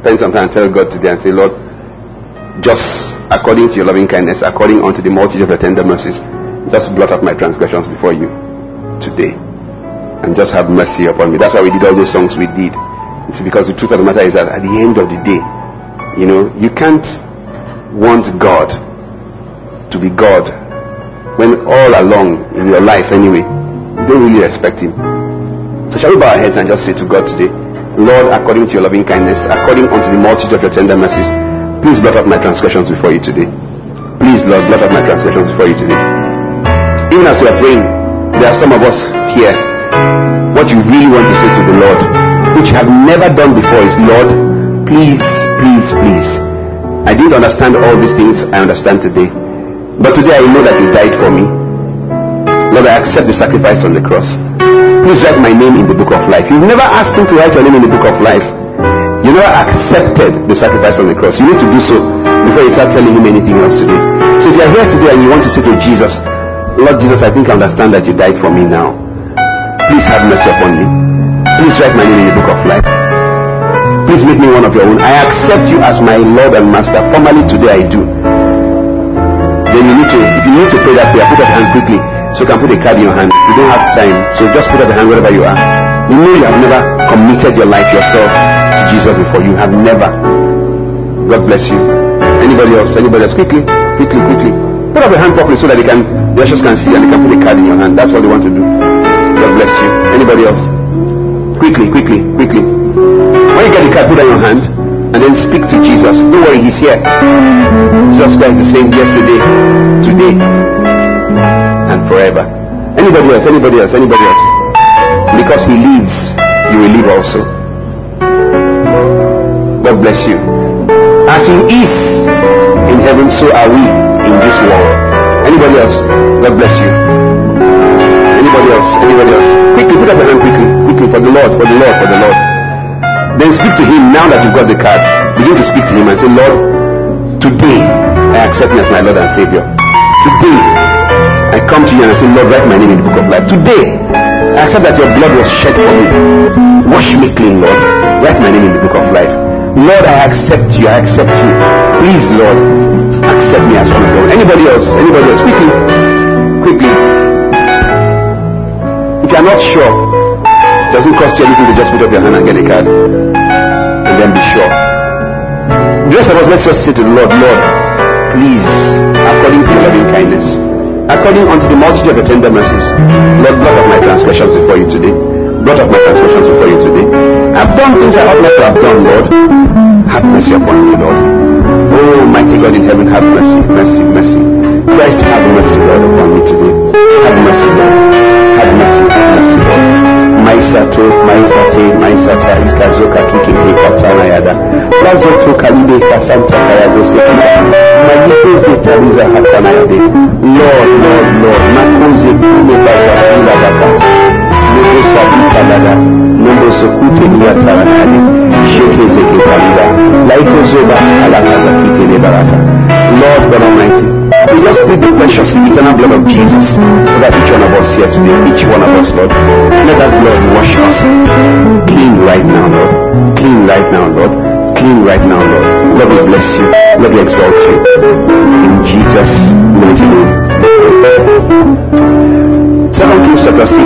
spend some time and tell God today and say, Lord, just according to your loving kindness, according unto the multitude of your tender mercies, just blot out my transgressions before you today. And just have mercy upon me. That's why we did all those songs we did. It's because the truth of the matter is that at the end of the day, you know, you can't want God to be God when all along in your life anyway, you don't really respect him. So shall we bow our heads and just say to God today, Lord, according to your loving kindness, according unto the multitude of your tender mercies, please blot out my transgressions before you today. Please, Lord, blot out my transgressions before you today. Even as we are praying, there are some of us here. What you really want to say to the Lord, which you have never done before, is Lord, please, please, please. I didn't understand all these things I understand today. But today I know that you died for me. Lord, I accept the sacrifice on the cross. Please write my name in the book of life. You've never asked him to write your name in the book of life. You never accepted the sacrifice on the cross. You need to do so before you start telling him anything else today. So if you are here today and you want to say to Jesus, Lord Jesus, I think I understand that you died for me now. Please have mercy upon me. Please write my name in the book of life. Please make me one of your own. I accept you as my Lord and Master. Formally today I do. Then you need to, if you need to pray that prayer, put up your hand quickly. So you can put a card in your hand. You don't have time. So just put up your hand wherever you are. You know you have never committed your life yourself to Jesus before. You have never. God bless you. Anybody else? Anybody else? Quickly, quickly, quickly. Put up your hand properly so that they can, the ushers can see and they can put a card in your hand. That's all they want to do. God bless you. Anybody else? Quickly, quickly, quickly. When you get the card, put in your hand and then speak to Jesus. Don't worry, He's here. Jesus Christ is the same yesterday, today, and forever. Anybody else? Anybody else? Anybody else? Because He lives, you will live also. God bless you. As He is in heaven, so are we in this world. Anybody else? God bless you. Anybody else? Anybody else? Quickly, put up your hand quickly, quickly for the Lord, for the Lord, for the Lord. Then speak to Him now that you've got the card. Begin to speak to Him and say, Lord, today I accept you as my Lord and Savior. Today I come to you and I say, Lord, write my name in the book of life. Today I accept that your blood was shed for me. Wash me clean, Lord. Write my name in the book of life. Lord, I accept you. I accept you. Please, Lord, accept me as one of God. Anybody else? Anybody else? Quickly. Quickly. If you are not sure, it doesn't cost you anything to just put up your hand and get a card. And then be sure. The rest of us, let's just say to the Lord, Lord, please, according to your loving kindness, according unto the multitude of your tender mercies, Lord, blot out my transgressions before you today. Blot out my transgressions before you today. I've done things I ought not to have done, Lord. Have mercy upon me, Lord. Oh, mighty God in heaven, have mercy, mercy, mercy. Christ, have mercy, Lord, upon me today. Have mercy, Lord. lord lord lord makuzi kule bazaila bakati nubusabika dada nubusukuteliya lord god almighty we just plead the precious eternal blood of Jesus over each one of us here today, each one of us, Lord. Let that blood wash us clean right now, Lord. Clean right now, Lord. Clean right now, Lord. Lord, we bless you. Lord, we exalt you. In Jesus' mighty name. Second Kings chapter 6.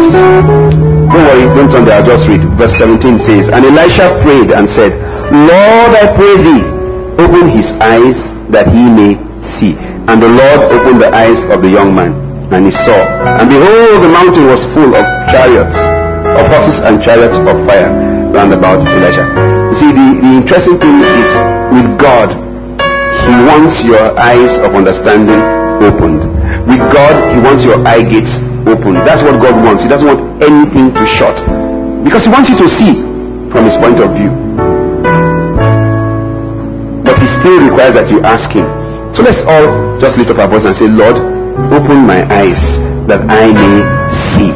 Don't worry, don't turn there, I'll just read. Verse 17 says, And Elisha prayed and said, Lord, I pray thee, open his eyes that he may see. And the Lord opened the eyes of the young man, and he saw. And behold, the mountain was full of chariots, of horses and chariots of fire round about Elijah. You see, the, the interesting thing is with God, he wants your eyes of understanding opened. With God, he wants your eye gates open. That's what God wants. He doesn't want anything to shut. Because he wants you to see from his point of view. But he still requires that you ask him. So let's all just lift up our voice and say, Lord, open my eyes that I may see.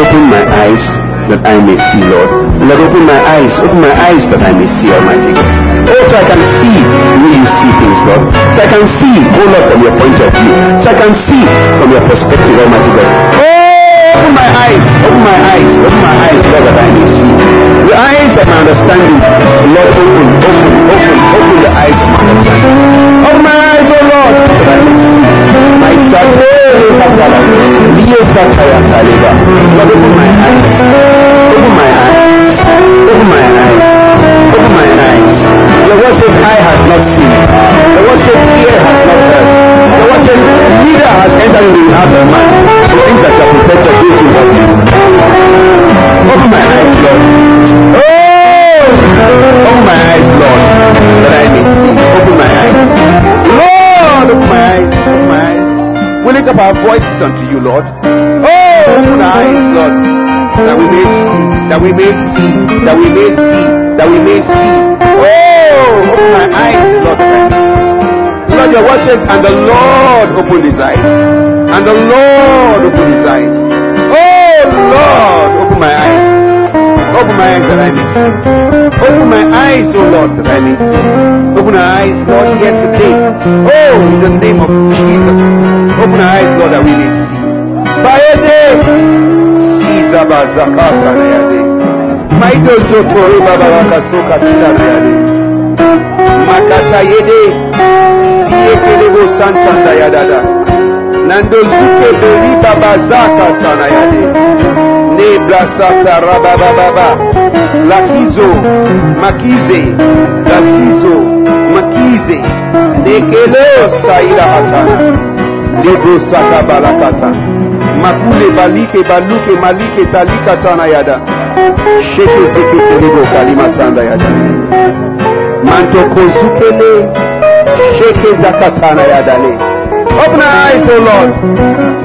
Open my eyes that I may see, Lord. Lord, open my eyes, open my eyes that I may see, Almighty God. Oh, so I can see the you see things, Lord. So I can see, oh Lord, from your point of view. So I can see from your perspective, Almighty God. Oh, Open my eyes, open my eyes, open my eyes, Lord, that I may see. The eyes of my understanding, Lord, open, open, open, open the eyes of my understanding. Open my Lord. My satire, Katala, Leo Sataya Saliba. Lord, open my eyes, open my eyes, open my eyes, open my eyes. Your word says, eye has not seen. The word says, ear has not heard. The word says, neither has entered into the heart of man. The things that have prepared for those who love you. Open my eyes, Lord. Oh! Open my eyes, Lord, that I may see. Open my eyes. We lift up our voices unto you, Lord. Oh, open our eyes, Lord, that we may see, that we may see, that we may see, that we may see. Oh, open my eyes, Lord, that I may. Lord, your word says, and the Lord opened his eyes. And the Lord opened his eyes. Oh, Lord, open my eyes. Open my eyes that I may see. Open my eyes, oh Lord, that I may see. Open our eyes, Lord, here today. Oh, in the name of Jesus. Open our eyes, Lord, that we may see. Bayede. Siza bazakata na yade. Maido zotori baba wakasoka tita na yade. Makata yede. Siyekelebo santanda yadada. Nando zuke beri baba ebrasata rabababa lakizo makize lakizo makize. Nekelosa ilahatana debosaka balakata makule balike baluke malike talikatana yada. Shekezekekelebo kalimatanda yada. Mantokozukele shekezakatana yadale Open our eyes, O oh Lord.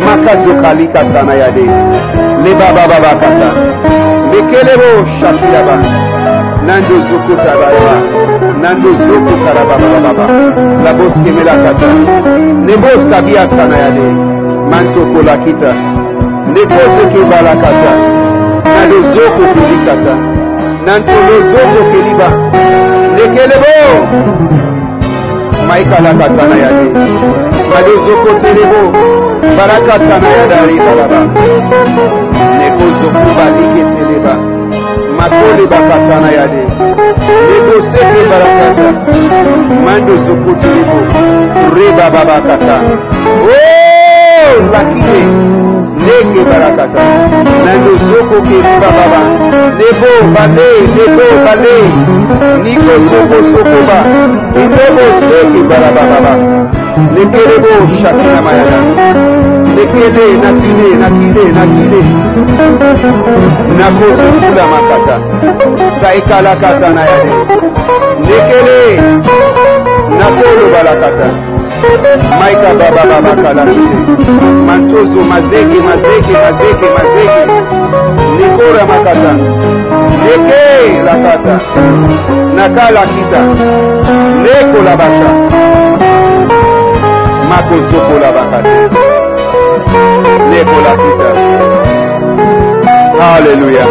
Makazukalika sanayade. Liba baba bakata. Mekelebo shashiyaba. Nando zuku tabaraba. Nando zuku tarababa baba. Laboski melakata. Nebos tabia sanayade. Manto kolakita. Nebose kibalakata. Nando zuku kilikata. Nando zuku kiliba. Nekelebo. Maikalakata nayade. balezokotelebo barakata na yadari balaba nekozoku baliketeleba makole bakata na yade. Negoseke barakata mandozokotelebo reba babakata o oh, lakile neke barakata nandozokoke bababa nebo bale nebo bale. Nikosokosokoba inebo seke barabababa lekelebo shaki na mayala lekele nakile nakile nakile. Nakozosula makata. Saikalakata na yale. Lekele nakolobalakata maika babababakalakite mantozo mazeke mazeke mazeke mazeke. Likora makata. Leke lakata nakalakita lekolabata Neko la bakate. Neko la kita. Hallelujah.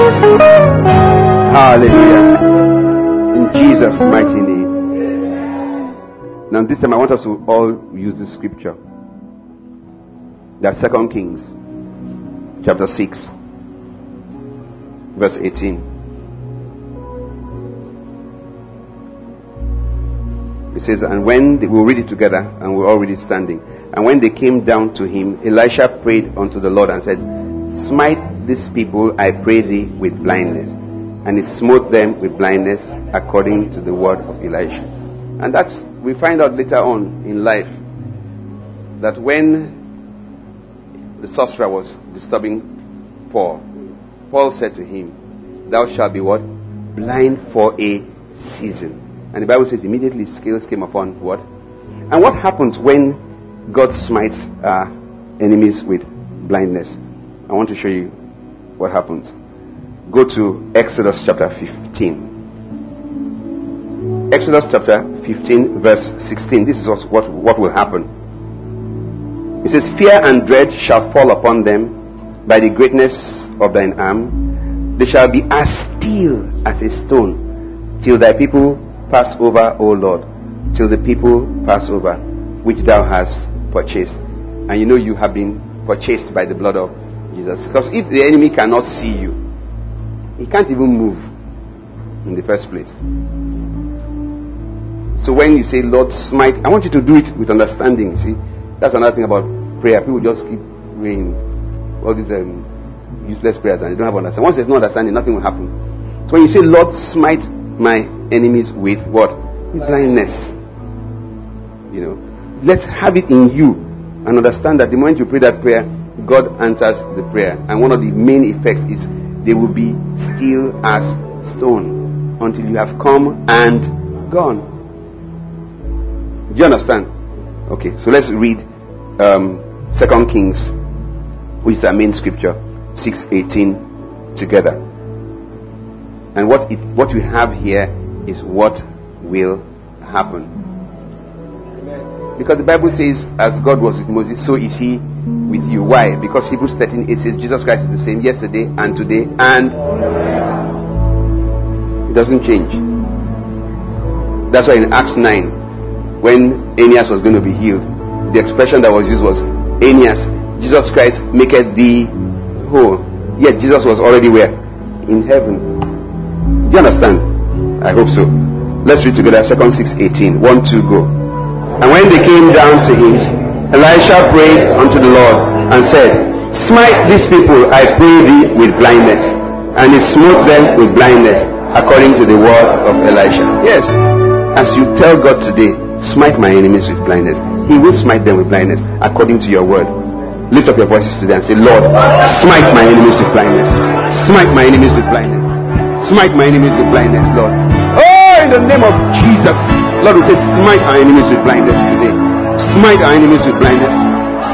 Hallelujah. In Jesus' mighty name. Now this time I want us to all use the scripture. That's Second Kings chapter 6 verse 18. It says, and when they, we'll read it together, and we're already standing. And when they came down to him, Elisha prayed unto the Lord and said, Smite these people, I pray thee, with blindness. And he smote them with blindness according to the word of Elisha. And that's, we find out later on in life that when the sorcerer was disturbing Paul, Paul said to him, Thou shalt be what? Blind for a season. And the Bible says immediately scales came upon what? And what happens when God smites uh, enemies with blindness? I want to show you what happens. go to Exodus chapter 15. Exodus chapter 15, verse 16. This is what, what will happen. It says, Fear and dread shall fall upon them by the greatness of thine arm. They shall be as still as a stone till thy people pass over, O Lord, till the people pass over, which thou hast purchased. And you know you have been purchased by the blood of Jesus. Because if the enemy cannot see you, he can't even move in the first place. So when you say, Lord, smite, I want you to do it with understanding. See, that's another thing about prayer. People just keep praying all these um, useless prayers and they don't have understanding. Once there's no understanding, nothing will happen. So when you say, Lord, smite my enemies with what? With blindness. You know, let's have it in you and understand that the moment you pray that prayer, God answers the prayer. And one of the main effects is they will be still as stone until you have come and gone. Do you understand? Okay, so let's read um, Second Kings, which is our main scripture, six eighteen, together. And what it, what we have here is what will happen. Because the Bible says, as God was with Moses, so is He with you. Why? Because Hebrews 13 it says Jesus Christ is the same yesterday and today and it doesn't change. That's why in Acts 9, when Aeneas was going to be healed, the expression that was used was Aeneas, Jesus Christ maketh thee whole. Yet Jesus was already where? In heaven. You understand? I hope so. Let's read together Second 6 18. 1, 2, go. And when they came down to him, Elisha prayed unto the Lord and said, Smite these people, I pray thee, with blindness. And he smote them with blindness, according to the word of Elisha. Yes, as you tell God today, smite my enemies with blindness, he will smite them with blindness, according to your word. Lift up your voices today and say, Lord, smite my enemies with blindness. Smite my enemies with blindness. Smite my enemies with blindness, Lord. Oh, in the name of Jesus. Lord, we say, smite our enemies with blindness today. Smite our enemies with blindness.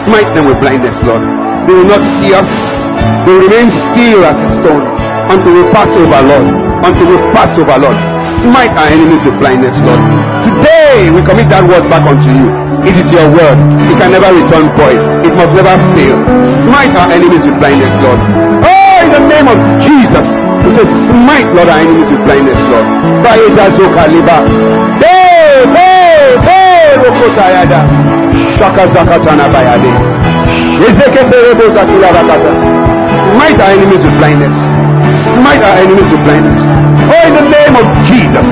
Smite them with blindness, Lord. They will not see us. They will remain still as a stone until we pass over, Lord. Until we pass over, Lord. Smite our enemies with blindness, Lord. Today we commit that word back unto you. It is your word. It can never return void. It must never fail. Smite our enemies with blindness, Lord. Oh, in the name of Jesus. We say, smite, Lord, our enemies with blindness, Lord. Hey, hey, hey, Rokotayada. Shaka Zakatana Bayade. Ezeketerebo Zakila. Smite our enemies with blindness. Smite our enemies with blindness. Oh, in the name of Jesus.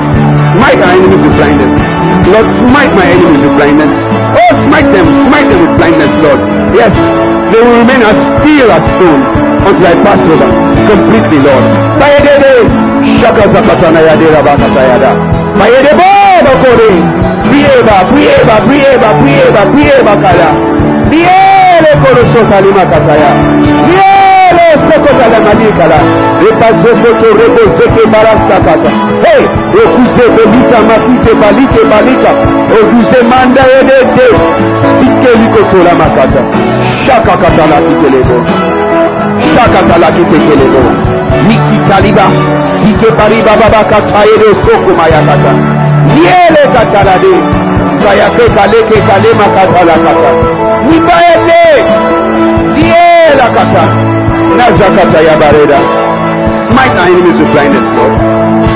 Smite our enemies with blindness. Lord, smite my enemies with blindness. Oh, smite them. Smite them with blindness, Lord. Yes, they will remain as still as stone until I pass over completely, Lord. Mayedebe, Shakazakatana Yadera Bakatayada. Mayedebo Bakore, Prieba, Prieba, Prieba, Prieba, Prieba Kaya. Miele Korosotali Makataya. Miele Sokotala Manikala. Repazokoto Rebo Zeke Barastakata. Hey, Okuze Belita Makite Balite Balita. Okuze Manda Yedede. Sike Likotola Makata. Shakakatala Kitelebo. Smite our enemies with blindness, Lord.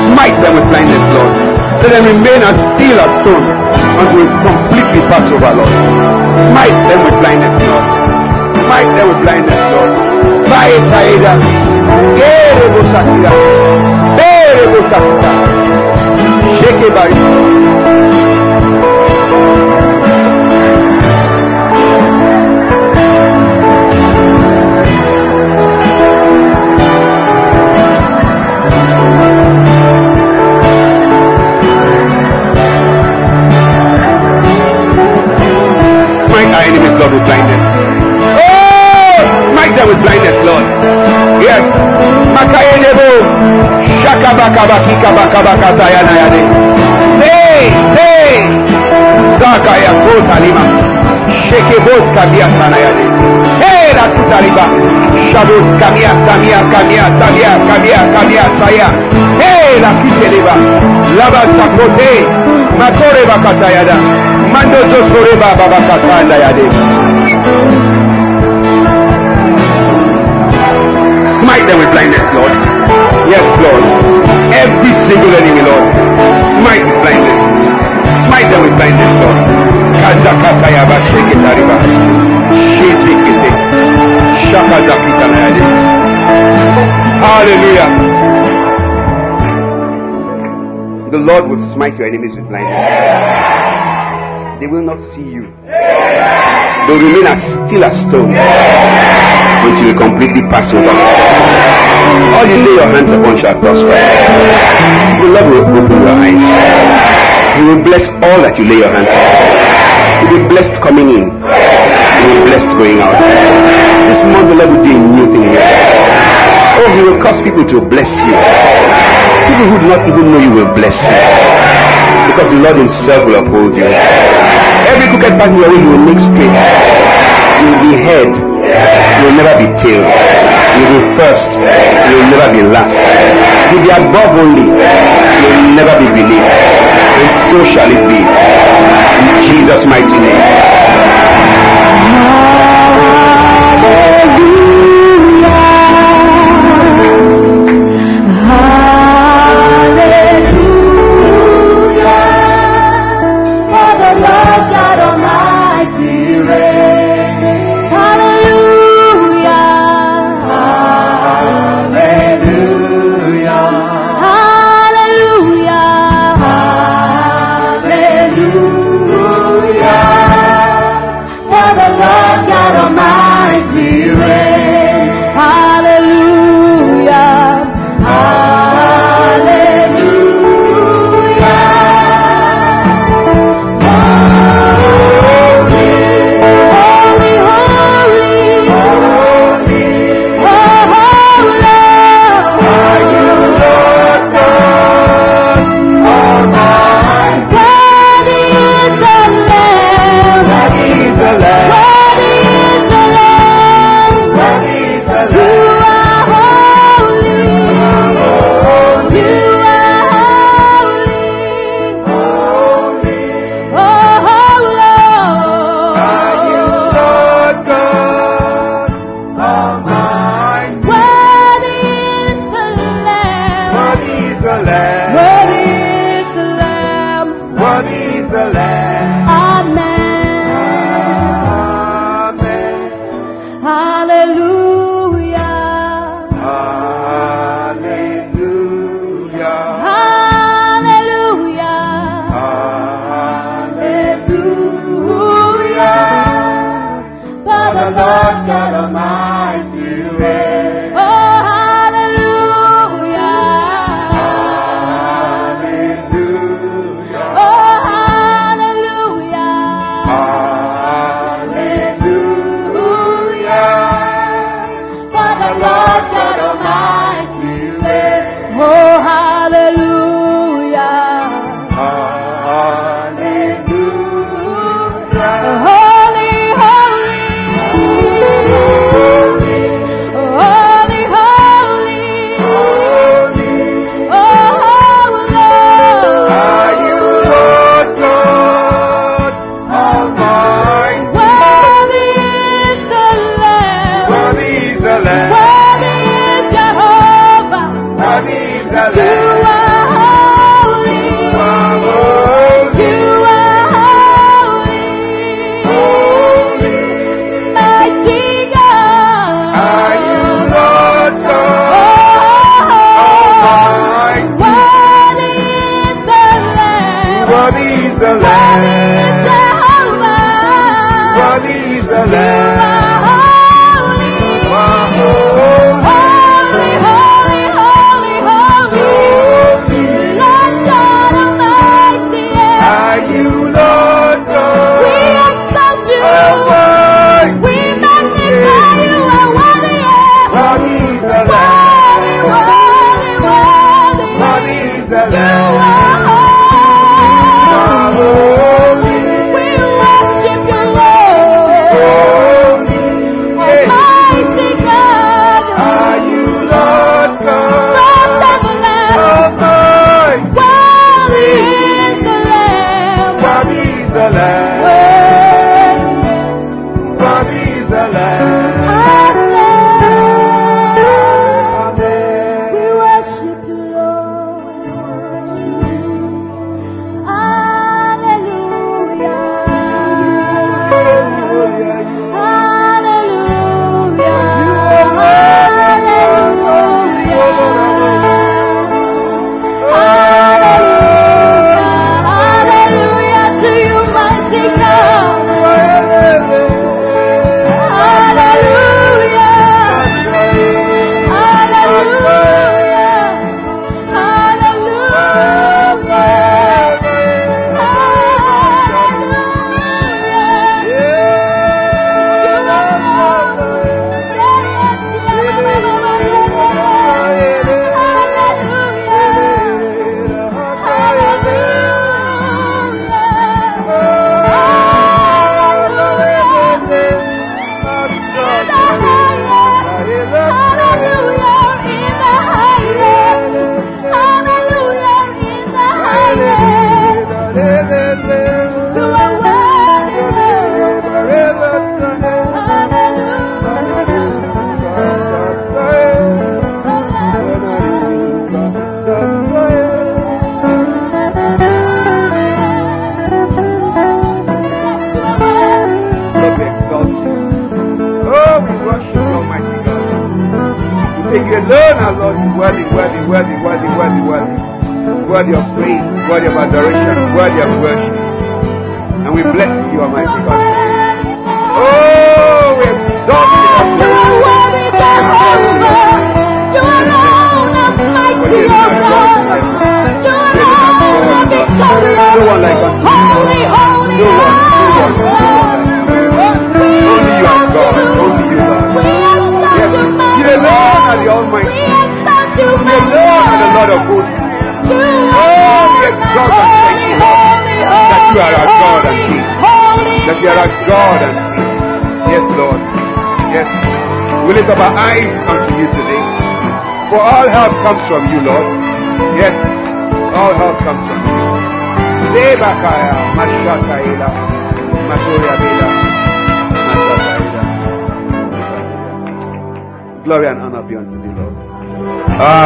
Smite them with blindness, Lord. Let them remain as still as stone until we completely pass over, Lord. Smite them with blindness, Lord. Smite them with blindness, Lord. Bae Taeda. Gerebo Sakira. Berebo Sakira. Sheke Bari. Hey, la taya. Hey, la. Laba sakote. Bakatayada. Mando. Smite them with blindness, Lord. Yes, Lord. Every single enemy, Lord. Smite with blindness. Smite them with blindness, Lord. Kazakataya basheketariba. Shizikete. Shakazakitanayade. Hallelujah. The Lord will smite your enemies with blindness. They will not see you. They will remain as still as stone until you completely pass over. All you lay your hands upon shall prosper. The Lord will open your eyes. He will bless all that you lay your hands on. You will be blessed coming in. You will be blessed going out. This month the Lord will do a new thing here. Oh, He will cause people to bless you. People who do not even know you will bless you. Because the Lord Himself will uphold you. Every crooked path in your way, He will make straight. You will be head. You will never be tail. You will first. You will never be last. You will be above only. You will never be beneath. And so shall it be. In Jesus' mighty name.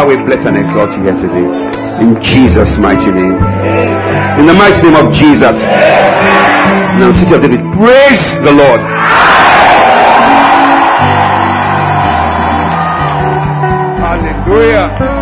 Father, we bless and exalt you here today. In Jesus' mighty name. In the mighty name of Jesus. Now, City of David, praise the Lord. Hallelujah.